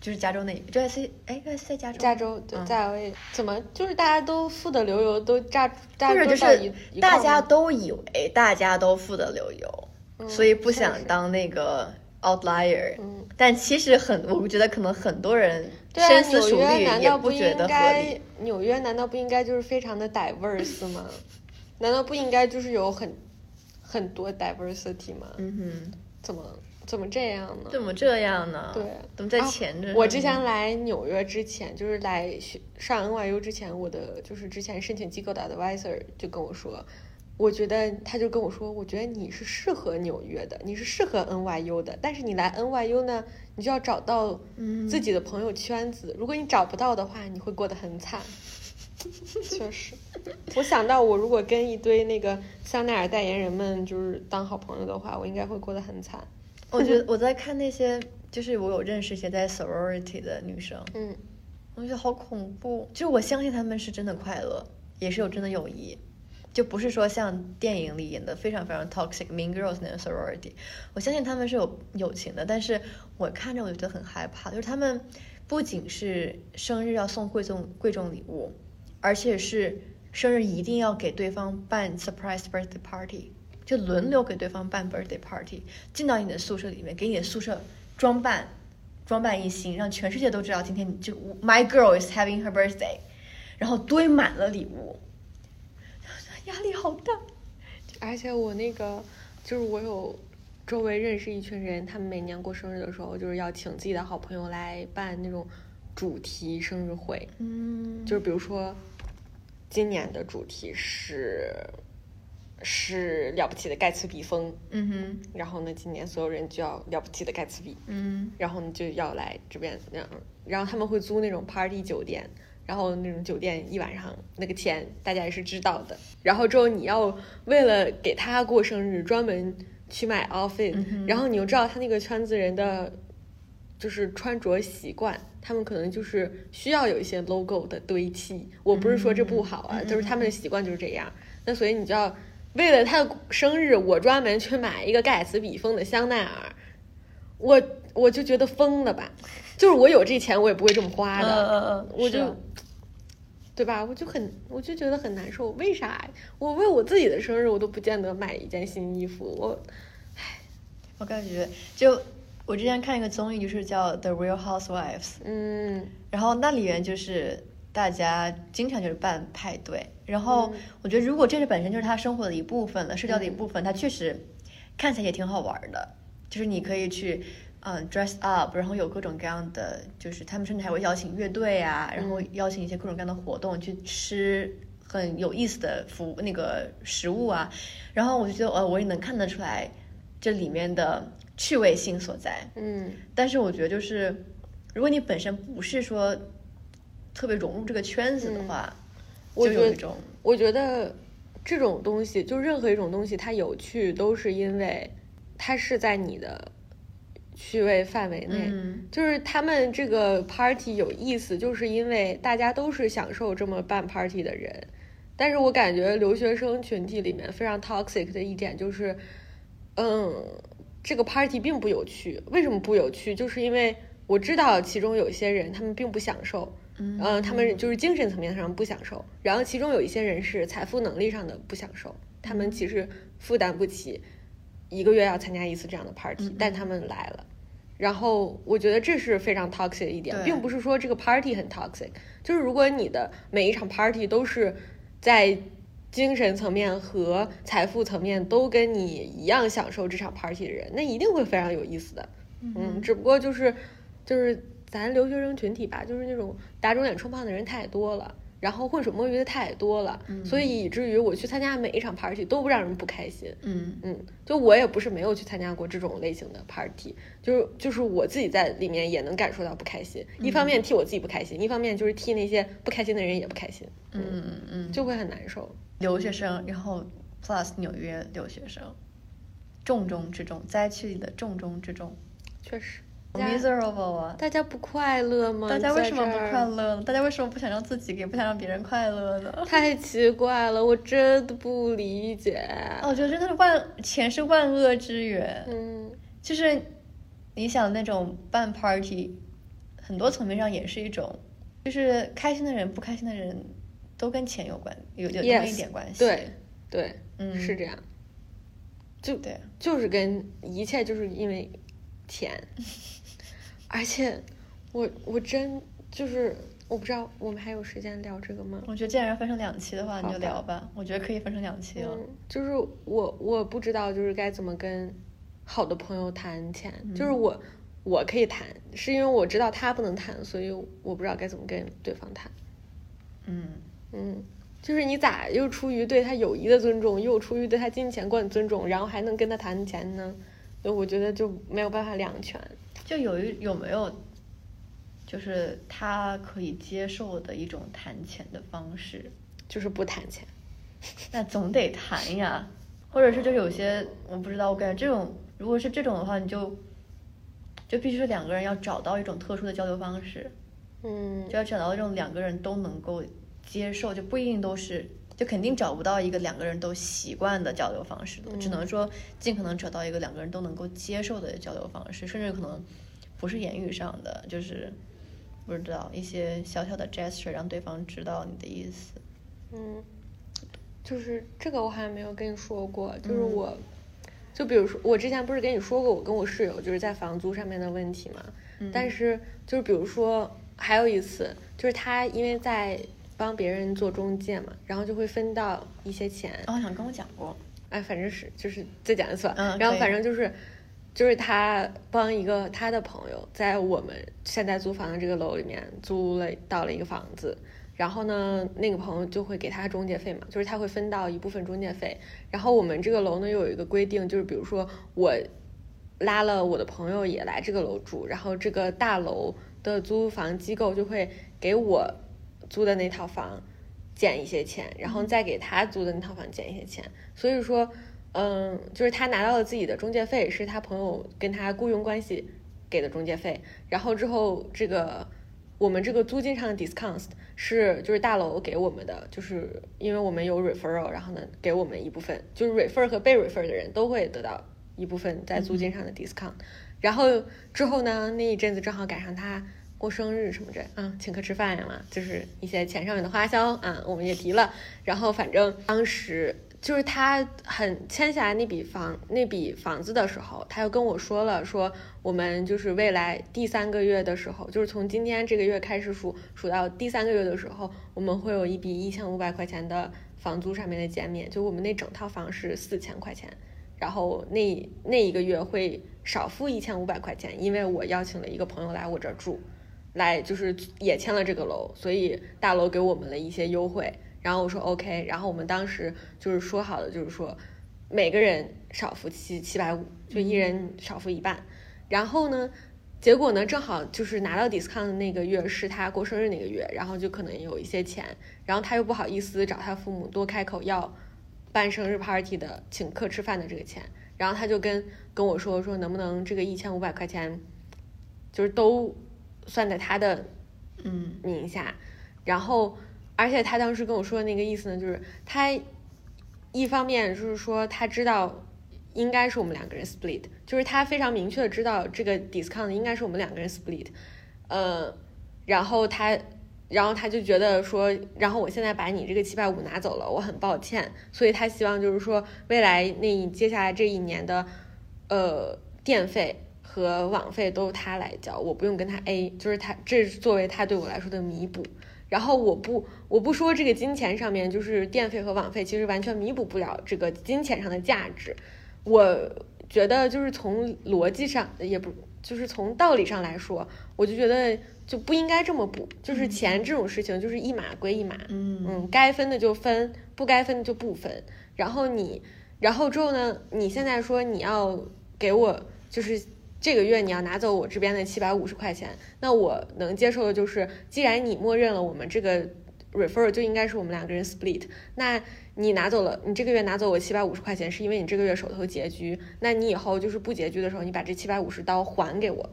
就是加州那，U S C，哎，U S C 在加州。加州对，在 L A，怎么就是大家都富得流油，都炸，或者就是大家都以为大家都富得流油，所以不想当那个 outlier。嗯。但其实很，我觉得可能很多人深思熟虑也不觉得合理。纽约难道不应该就是非常的 diverse 吗？难道不应该就是有很很多 diversity 吗？嗯哼。怎么？怎么这样呢？怎么这样呢？对，怎么在前着？我之前来纽约之前，就是来学上 NYU 之前，我的就是之前申请机构的 advisor 就跟我说，我觉得他就跟我说，我觉得你是适合纽约的，你是适合 NYU 的，但是你来 NYU 呢，你就要找到自己的朋友圈子，如果你找不到的话，你会过得很惨。确实，我想到我如果跟一堆那个香奈儿代言人们就是当好朋友的话，我应该会过得很惨。我觉得我在看那些，就是我有认识一些在 sorority 的女生，嗯，我觉得好恐怖。就是我相信他们是真的快乐，也是有真的友谊，就不是说像电影里演的非常非常 toxic mean girls 那种 sorority。我相信他们是有友情的，但是我看着我就觉得很害怕，就是他们不仅是生日要送贵重贵重礼物，而且是生日一定要给对方办 surprise birthday party。就轮流给对方办 birthday party，进到你的宿舍里面，给你的宿舍装扮装扮一新，让全世界都知道今天你就 my girl is having her birthday，然后堆满了礼物，压力好大。而且我那个就是我有周围认识一群人，他们每年过生日的时候，就是要请自己的好朋友来办那种主题生日会。嗯，就是比如说，今年的主题是是了不起的盖茨比风，嗯哼，然后呢，今年所有人就要了不起的盖茨比，嗯。然后呢就要来这边，然后然后他们会租那种 party 酒店，然后那种酒店一晚上那个钱大家也是知道的，然后之后你要为了给他过生日专门去买 outfit，、嗯然后你又知道他那个圈子人的就是穿着习惯，他们可能就是需要有一些 logo 的堆砌。我不是说这不好啊，就是他们的习惯就是这样。那所以你就要为了他的生日，我专门去买一个盖茨比风的香奈儿，我我就觉得疯了吧？就是我有这钱，我也不会这么花的。嗯嗯嗯我就对吧？我就很，我就觉得很难受。为啥？我为我自己的生日，我都不见得买一件新衣服。我我感觉就我之前看一个综艺，就是叫《The Real Housewives》，嗯然后那里面就是大家经常就是办派对，然后嗯我觉得如果这是本身就是他生活的一部分了，社交的一部分，他确实看起来也挺好玩的，就是你可以去。嗯，dress up，然后有各种各样的，就是他们甚至还会邀请乐队啊，然后邀请一些各种各样的活动，去吃很有意思的服那个食物啊，然后我就觉得，呃，我也能看得出来这里面的趣味性所在。嗯但是我觉得就是，如果你本身不是说特别融入这个圈子的话，我觉得就有一种我觉得这种东西，就任何一种东西，它有趣，都是因为它是在你的趣味范围内。嗯就是他们这个 party 有意思，就是因为大家都是享受这么办 party 的人。但是我感觉留学生群体里面非常 toxic 的一点就是，嗯，这个 party 并不有趣。为什么不有趣？就是因为我知道其中有一些人他们并不享受，嗯呃，他们就是精神层面上不享受，然后其中有一些人是财富能力上的不享受，他们其实负担不起一个月要参加一次这样的 party，、但他们来了。然后我觉得这是非常 toxic 的一点，并不是说这个 party 很 toxic，就是如果你的每一场 party 都是在精神层面和财富层面都跟你一样享受这场 party 的人，那一定会非常有意思的。嗯，只不过就是就是咱留学生群体吧，就是那种打肿脸充胖的人太多了，然后浑水摸鱼的太多了，所以以至于我去参加每一场 party 都不让人不开心。嗯嗯，就我也不是没有去参加过这种类型的 party，就是就是我自己在里面也能感受到不开心。一方面替我自己不开心，一方面就是替那些不开心的人也不开心，嗯嗯嗯，就会很难受。留学生，然后 plus 纽约留学生，重中之重，灾区里的重中之重确实，，miserable 啊！大家不快乐吗？大家为什么不快乐呢？大家为什么不想让自己，也不想让别人快乐呢？太奇怪了，我真的不理解。哦我觉得真的是万钱是万恶之源。嗯就是你想那种办 party，很多层面上也是一种，就是开心的人、不开心的人都跟钱有关，有有那么一点关系。对对，嗯是这样，就对，就是跟一切就是因为钱，而且我我真就是我不知道我们还有时间聊这个吗？我觉得既然要分成两期的话，你就聊吧。我觉得可以分成两期了。嗯，就是我我不知道就是该怎么跟好的朋友谈钱，就是我我可以谈，是因为我知道他不能谈，所以我不知道该怎么跟对方谈。嗯，嗯，就是你咋又出于对他友谊的尊重，又出于对他金钱观的尊重，然后还能跟他谈钱呢？就我觉得就没有办法两全。就有一有没有，就是他可以接受的一种谈钱的方式？就是不谈钱。那总得谈呀，或者是就有些我不知道，我感觉这种如果是这种的话，你就就必须是两个人要找到一种特殊的交流方式，嗯就要找到这种两个人都能够接受，就不一定都是，就肯定找不到一个两个人都习惯的交流方式的，只能说尽可能找到一个两个人都能够接受的交流方式，甚至可能不是言语上的，就是不知道一些小小的 gesture 让对方知道你的意思。嗯，就是这个我好像没有跟你说过，就是我，就比如说我之前不是跟你说过，我跟我室友就是在房租上面的问题嘛。嗯但是就是比如说还有一次，就是他因为在帮别人做中介嘛，然后就会分到一些钱。哦，好像跟我讲过。哎，反正是就是再讲一次吧。嗯然后反正就是，就是他帮一个他的朋友在我们现在租房的这个楼里面租了到了一个房子，然后呢，那个朋友就会给他中介费嘛，就是他会分到一部分中介费。然后我们这个楼呢又有一个规定，就是比如说我拉了我的朋友也来这个楼住，然后这个大楼的租房机构就会给我租的那套房减一些钱，然后再给他租的那套房减一些钱。所以说，嗯，就是他拿到了自己的中介费，是他朋友跟他雇佣关系给的中介费，然后之后这个我们这个租金上的 discount 是就是大楼给我们的，就是因为我们有 referral，然后呢给我们一部分，就是 refer 和被 refer 的人都会得到一部分在租金上的 discount，、然后之后呢那一阵子正好赶上他。过生日什么的，啊，请客吃饭呀嘛，就是一些钱上面的花销啊，我们也提了。然后反正当时就是他很签下来那笔房那笔房子的时候，他又跟我说了，说我们就是未来第三个月的时候，就是从今天这个月开始数数到第三个月的时候，我们会有一笔一千五百块钱的房租上面的减免，就我们那整套房是四千块钱，然后那那一个月会少付一千五百块钱，因为我邀请了一个朋友来我这儿住。来就是也签了这个楼，所以大楼给我们了一些优惠。然后我说 OK，然后我们当时就是说好的，就是说每个人少付七七百五，就一人少付一半。然后呢，结果呢正好就是拿到 discount 的那个月是他过生日那个月，然后就可能有一些钱，然后他又不好意思找他父母多开口要办生日 party 的请客吃饭的这个钱，然后他就跟跟我说说能不能这个一千五百块钱就是都。算在他的嗯。名下，然后而且他当时跟我说的那个意思呢，就是他一方面就是说他知道应该是我们两个人 split，就是他非常明确的知道这个 discount 应该是我们两个人 split，呃，然后他然后他就觉得说，然后我现在把你这个七百五拿走了，我很抱歉，所以他希望就是说未来那接下来这一年的呃电费。和网费都是他来交，我不用跟他 A，就是他这是作为他对我来说的弥补。然后我不我不说这个金钱上面，就是电费和网费其实完全弥补不了这个金钱上的价值。我觉得就是从逻辑上也不就是从道理上来说，我就觉得就不应该这么补。就是钱这种事情就是一码归一码，嗯嗯，该分的就分，不该分的就不分。然后你，然后之后呢，你现在说你要给我就是。这个月你要拿走我这边的七百五十块钱，那我能接受的就是，既然你默认了我们这个 refer 就应该是我们两个人 split，那你拿走了，你这个月拿走我七百五十块钱，是因为你这个月手头拮据，那你以后就是不拮据的时候，你把这七百五十刀还给我，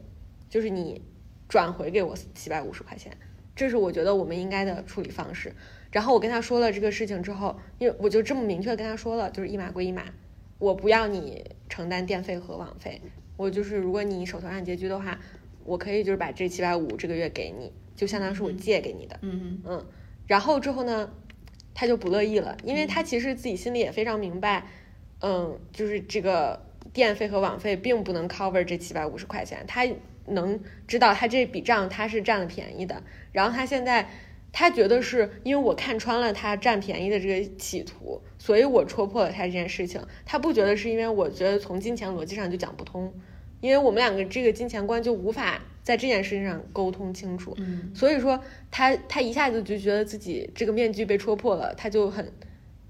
就是你转回给我七百五十块钱，这是我觉得我们应该的处理方式。然后我跟他说了这个事情之后，因为我就这么明确跟他说了，就是一码归一码，我不要你承担电费和网费。我就是，如果你手头上拮据的话，我可以就是把这七百五这个月给你，就相当于是我借给你的。嗯嗯，然后之后呢，他就不乐意了，因为他其实自己心里也非常明白，嗯，就是这个电费和网费并不能 cover 这七百五十块钱，他能知道他这笔账他是占了便宜的，然后他现在。他觉得是因为我看穿了他占便宜的这个企图，所以我戳破了他这件事情。他不觉得是因为我觉得从金钱逻辑上就讲不通，因为我们两个这个金钱观就无法在这件事情上沟通清楚。嗯，所以说他他一下子就觉得自己这个面具被戳破了，他就很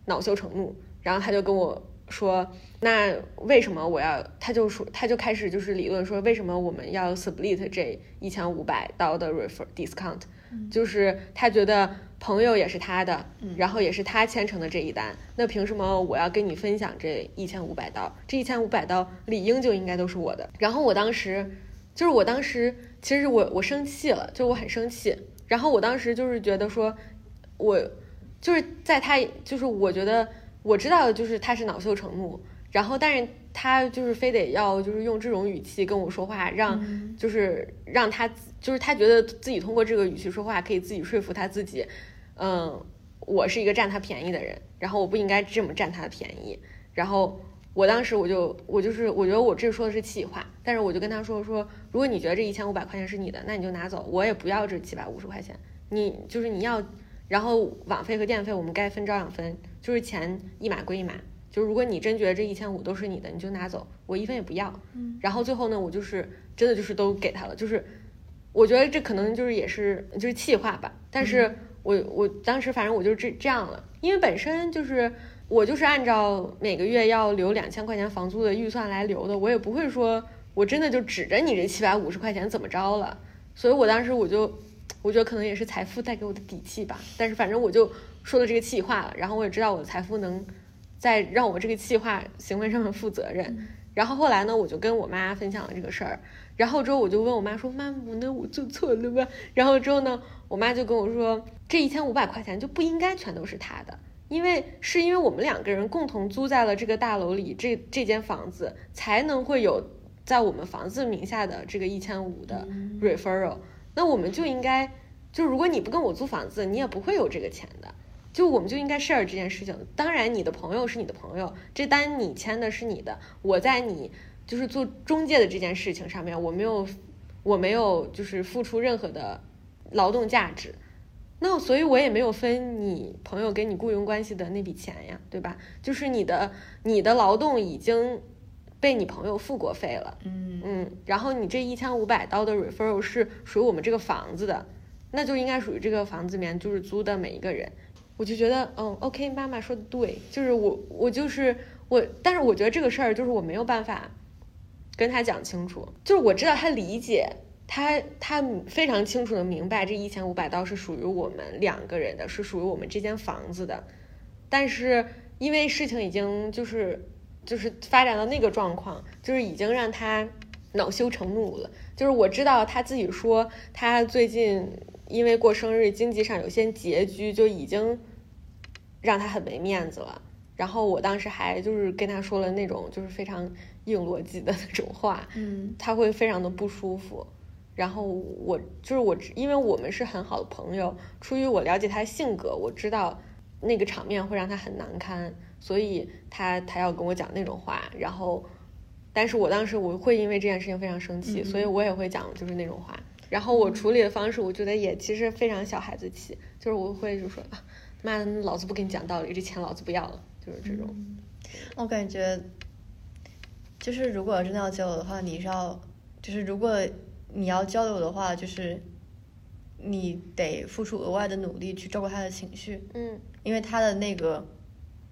恼羞成怒，然后他就跟我说：“那为什么我要？”他就说他就开始就是理论说为什么我们要 split 这一千五百刀的 refer discount。就是他觉得朋友也是他的，然后也是他签成的这一单，那凭什么我要跟你分享这一千五百刀？这一千五百刀理应就应该都是我的。然后我当时，就是我当时其实我我生气了，就我很生气。然后我当时就是觉得说，我就是在他就是我觉得我知道就是他是恼羞成怒，然后但是。他就是非得要就是用这种语气跟我说话，让就是让他就是他觉得自己通过这个语气说话可以自己说服他自己，嗯，我是一个占他便宜的人，然后我不应该这么占他的便宜。然后我当时我就我就是我觉得我这说的是气话，但是我就跟他说说，如果你觉得这一千五百块钱是你的，那你就拿走，我也不要这七百五十块钱。你就是你要，然后网费和电费我们该分照样分，就是钱一码归一码。就如果你真觉得这一千五都是你的，你就拿走，我一分也不要。嗯，然后最后呢，我就是真的就是都给他了，就是我觉得这可能就是也是就是气话吧，但是我我当时反正我就这这样了，因为本身就是我就是按照每个月要留两千块钱房租的预算来留的，我也不会说我真的就指着你这七百五十块钱怎么着了，所以我当时我就我觉得可能也是财富带给我的底气吧，但是反正我就说了这个气话了，然后我也知道我的财富能。在让我这个气话行为上面负责任，然后后来呢，我就跟我妈分享了这个事儿，然后之后我就问我妈说：“妈，我那我做错了吗？”然后之后呢，我妈就跟我说：“这一千五百块钱就不应该全都是他的，因为是因为我们两个人共同租在了这个大楼里，这这间房子才能会有在我们房子名下的这个一千五的 referral，那我们就应该，就如果你不跟我租房子，你也不会有这个钱的。”就我们就应该 share 这件事情。当然，你的朋友是你的朋友，这单你签的是你的。我在你就是做中介的这件事情上面，我没有，我没有就是付出任何的劳动价值。那所以，我也没有分你朋友跟你雇佣关系的那笔钱呀，对吧？就是你的你的劳动已经被你朋友付过费了，嗯嗯。然后你这一千五百刀的 referral 是属于我们这个房子的，那就应该属于这个房子里面就是租的每一个人。我就觉得，嗯，OK，妈妈说的对，就是我，我就是我，但是我觉得这个事儿就是我没有办法跟他讲清楚，就是我知道他理解，他他非常清楚的明白这一千五百刀是属于我们两个人的，是属于我们这间房子的，但是因为事情已经就是就是发展到那个状况，就是已经让他恼羞成怒了，就是我知道他自己说他最近。因为过生日，经济上有些拮据，就已经让他很没面子了。然后我当时还就是跟他说了那种就是非常硬逻辑的那种话，嗯，他会非常的不舒服。然后我就是我，因为我们是很好的朋友，出于我了解他性格，我知道那个场面会让他很难堪，所以他他要跟我讲那种话。然后，但是我当时我会因为这件事情非常生气，所以我也会讲就是那种话。然后我处理的方式，我觉得也其实非常小孩子气，就是我会就说啊，妈的，老子不跟你讲道理，这钱老子不要了，就是这种。我感觉，就是如果真的要交流的话，你是要，就是如果你要交流的话，就是你得付出额外的努力去照顾他的情绪。嗯，因为他的那个，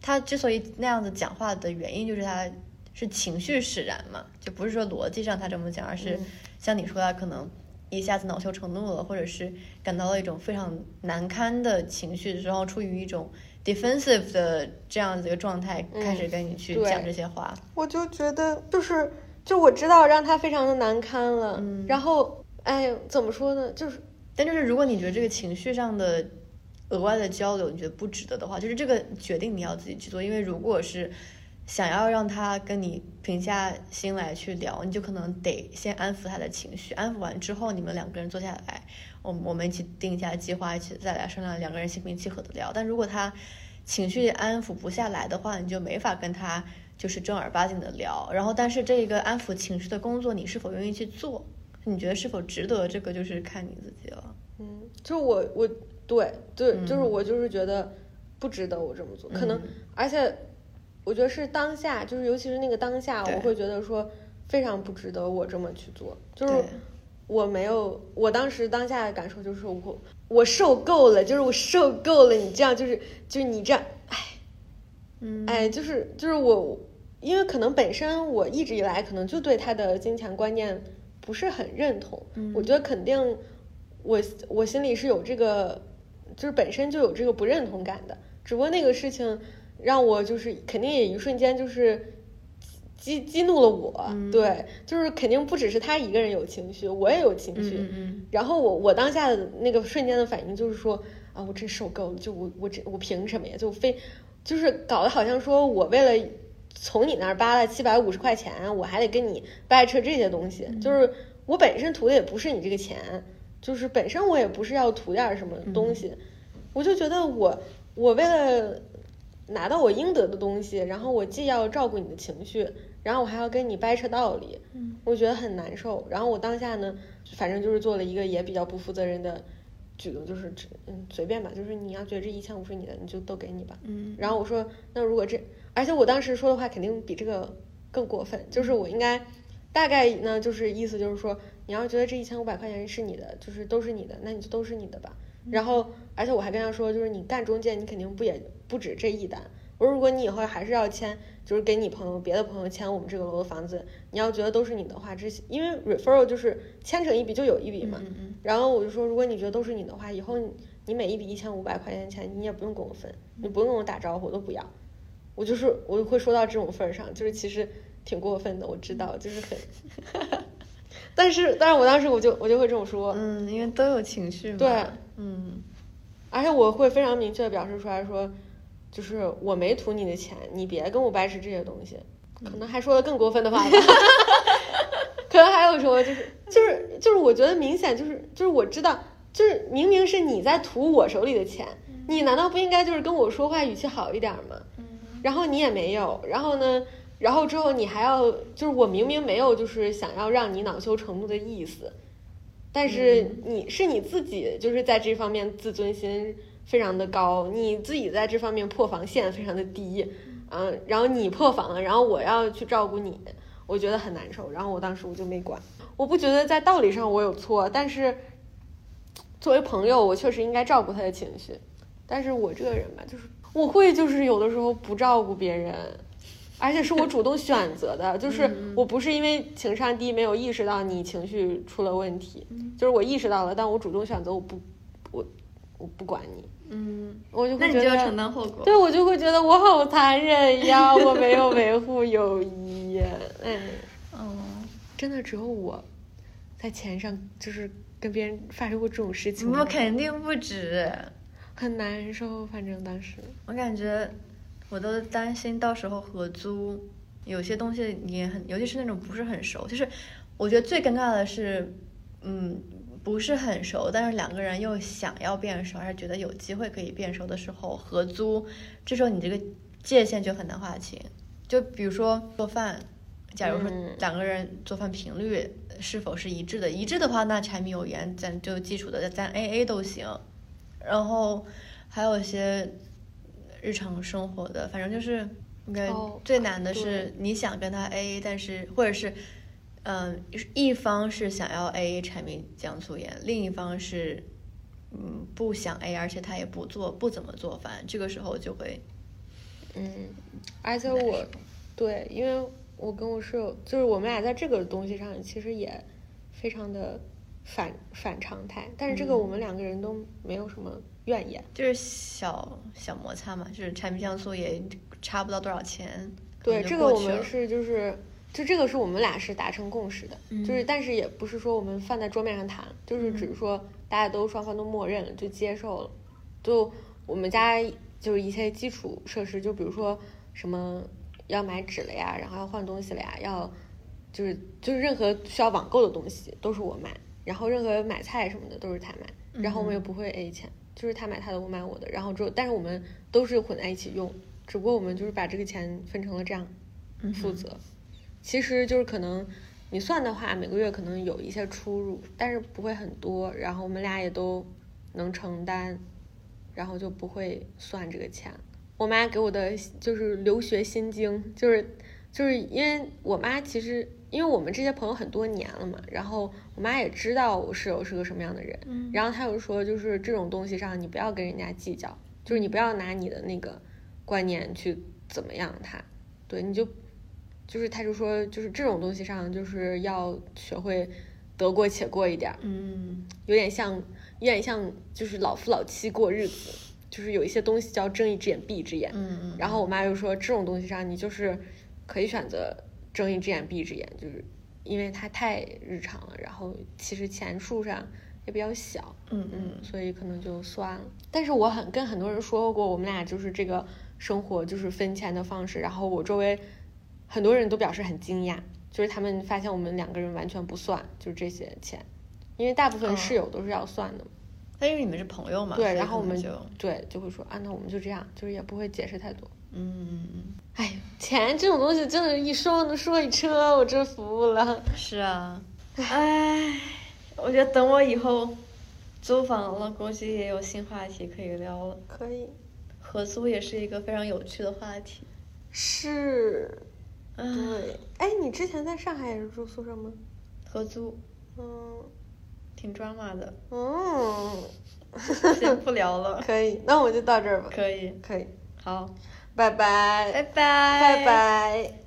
他之所以那样子讲话的原因，就是他是情绪使然嘛，就不是说逻辑上他这么讲，而是像你说的，可能。一下子恼羞成怒了，或者是感到了一种非常难堪的情绪，然后出于一种 defensive 的这样子一个状态，开始跟你去讲这些话。我就觉得，就是就我知道让他非常的难堪了，然后哎，怎么说呢？就是，但就是如果你觉得这个情绪上的额外的交流你觉得不值得的话，就是这个决定你要自己去做，因为如果是。想要让他跟你平下心来去聊，你就可能得先安抚他的情绪，安抚完之后，你们两个人坐下来，我我们一起定一下计划，一起再来商量，两个人心平气和的聊。但如果他情绪安抚不下来的话，你就没法跟他就是正儿八经的聊。然后，但是这个安抚情绪的工作，你是否愿意去做？你觉得是否值得？这个就是看你自己了。嗯，就我我对对，就是我就是觉得不值得我这么做，可能而且。我觉得是当下，就是尤其是那个当下，我会觉得说非常不值得我这么去做。就是我没有，我当时当下的感受就是我我受够了，就是我受够了你这样，就是就是你这样，哎，嗯，哎，就是就是我，因为可能本身我一直以来可能就对他的金钱观念不是很认同。我觉得肯定我我心里是有这个，就是本身就有这个不认同感的，只不过那个事情。让我就是肯定也一瞬间就是激激怒了我，对，就是肯定不只是他一个人有情绪，我也有情绪。然后我我当下的那个瞬间的反应就是说啊，我真受够了，就我我这我凭什么呀？就非就是搞得好像说我为了从你那儿扒拉七百五十块钱，我还得跟你掰扯这些东西。就是我本身图的也不是你这个钱，就是本身我也不是要图点什么东西。我就觉得我我为了拿到我应得的东西，然后我既要照顾你的情绪，然后我还要跟你掰扯道理，嗯，我觉得很难受。然后我当下呢，反正就是做了一个也比较不负责任的举动，就是嗯随便吧，就是你要觉得这一千五是你的，你就都给你吧。嗯，然后我说，那如果这，而且我当时说的话肯定比这个更过分，就是我应该大概呢，就是意思就是说，你要觉得这一千五百块钱是你的，就是都是你的，那你就都是你的吧。然后，而且我还跟他说，就是你干中介，你肯定不也不止这一单。我说，如果你以后还是要签，就是给你朋友、别的朋友签我们这个楼的房子，你要觉得都是你的话，这些因为 referral 就是签成一笔就有一笔嘛。嗯嗯然后我就说，如果你觉得都是你的话，以后你你每一笔一千五百块钱钱，你也不用跟我分，你不用跟我打招呼，我都不要。我就是我会说到这种份儿上，就是其实挺过分的，我知道，就是很，但是但是我当时我就我就会这么说，嗯，因为都有情绪嘛。对，嗯而且我会非常明确的表示出来说，就是我没图你的钱，你别跟我掰扯这些东西，可能还说了更过分的话吧。可能还有说，就是就是就是，我觉得明显就是就是我知道，就是明明是你在图我手里的钱，你难道不应该就是跟我说话语气好一点吗？然后你也没有，然后呢，然后之后你还要就是我明明没有就是想要让你恼羞成怒的意思，但是你是你自己就是在这方面自尊心非常的高，你自己在这方面破防线非常的低，嗯，然后你破防了，然后我要去照顾你，我觉得很难受，然后我当时我就没管，我不觉得在道理上我有错，但是作为朋友，我确实应该照顾他的情绪，但是我这个人吧，就是我会就是有的时候不照顾别人。而且是我主动选择的，就是我不是因为情商低没有意识到你情绪出了问题，就是我意识到了，但我主动选择我不，我我不管你，嗯，我就会觉得那你就要承担后果。对我就会觉得我好残忍呀，我没有维护友谊，哎，嗯，真的只有我在钱上就是跟别人发生过这种事情吗，我肯定不止。很难受，反正当时，我感觉我都担心到时候合租，有些东西也很，尤其是那种不是很熟，就是我觉得最尴尬的是，嗯，不是很熟，但是两个人又想要变熟，还是觉得有机会可以变熟的时候合租，这时候你这个界限就很难划清。就比如说做饭，假如说嗯两个人做饭频率是否是一致的，一致的话，那柴米油盐咱就基础的咱 A A 都行。然后还有一些日常生活的，反正就是应该哦最难的是你想跟他 A A，但是或者是嗯一方是想要 A A 柴米酱醋盐，另一方是嗯不想 A，而且他也不做不怎么做饭，这个时候就会嗯，而且我对，因为我跟我室友，就是我们俩在这个东西上其实也非常的反反常态，但是这个我们两个人都没有什么怨言。就是小小摩擦嘛，就是产品像素也差不到多少钱。对，这个我们是就是就这个是我们俩是达成共识的，就是嗯但是也不是说我们放在桌面上谈，就是只是说大家都双方都默认了，就接受了。就我们家就是一些基础设施，就比如说什么要买纸了呀，然后要换东西了呀，要就是就是任何需要网购的东西都是我买，然后任何买菜什么的都是他买，然后我们也不会 A 钱，就是他买他的，我买我的，然后之后但是我们都是混在一起用，只不过我们就是把这个钱分成了这样负责。其实就是可能你算的话，每个月可能有一些出入，但是不会很多。然后我们俩也都能承担，然后就不会算这个钱。我妈给我的就是留学心经，就是就是因为我妈其实因为我们这些朋友很多年了嘛，然后我妈也知道我室友是个什么样的人，嗯然后她就说就是这种东西上你不要跟人家计较，就是你不要拿你的那个观念去怎么样他，对，你就就是她就说就是这种东西上就是要学会得过且过一点，嗯。有点像有点像就是老夫老妻过日子，就是有一些东西叫睁一只眼闭一只眼，嗯嗯，然后我妈就说这种东西上你就是可以选择睁一只眼闭一只眼，就是因为它太日常了，然后其实钱数上也比较小，嗯嗯所以可能就算了。但是我很跟很多人说过，我们俩就是这个生活就是分钱的方式，然后我周围很多人都表示很惊讶，就是他们发现我们两个人完全不算，就是这些钱，因为大部分哦室友都是要算的嘛。但因为你们是朋友嘛，对，然后我们就对就会说啊，那我们就这样，就是也不会解释太多。嗯嗯嗯，哎，钱这种东西真的，一说能说一车，我真服了。是啊，哎，我觉得等我以后租房了，估计也有新话题可以聊了。可以，合租也是一个非常有趣的话题。是，唉，对。哎，你之前在上海也是住宿舍吗？合租嗯挺 drama 的，嗯，先不聊了。可以，那我就到这儿吧。可以，可以，好，拜拜，拜拜，拜拜。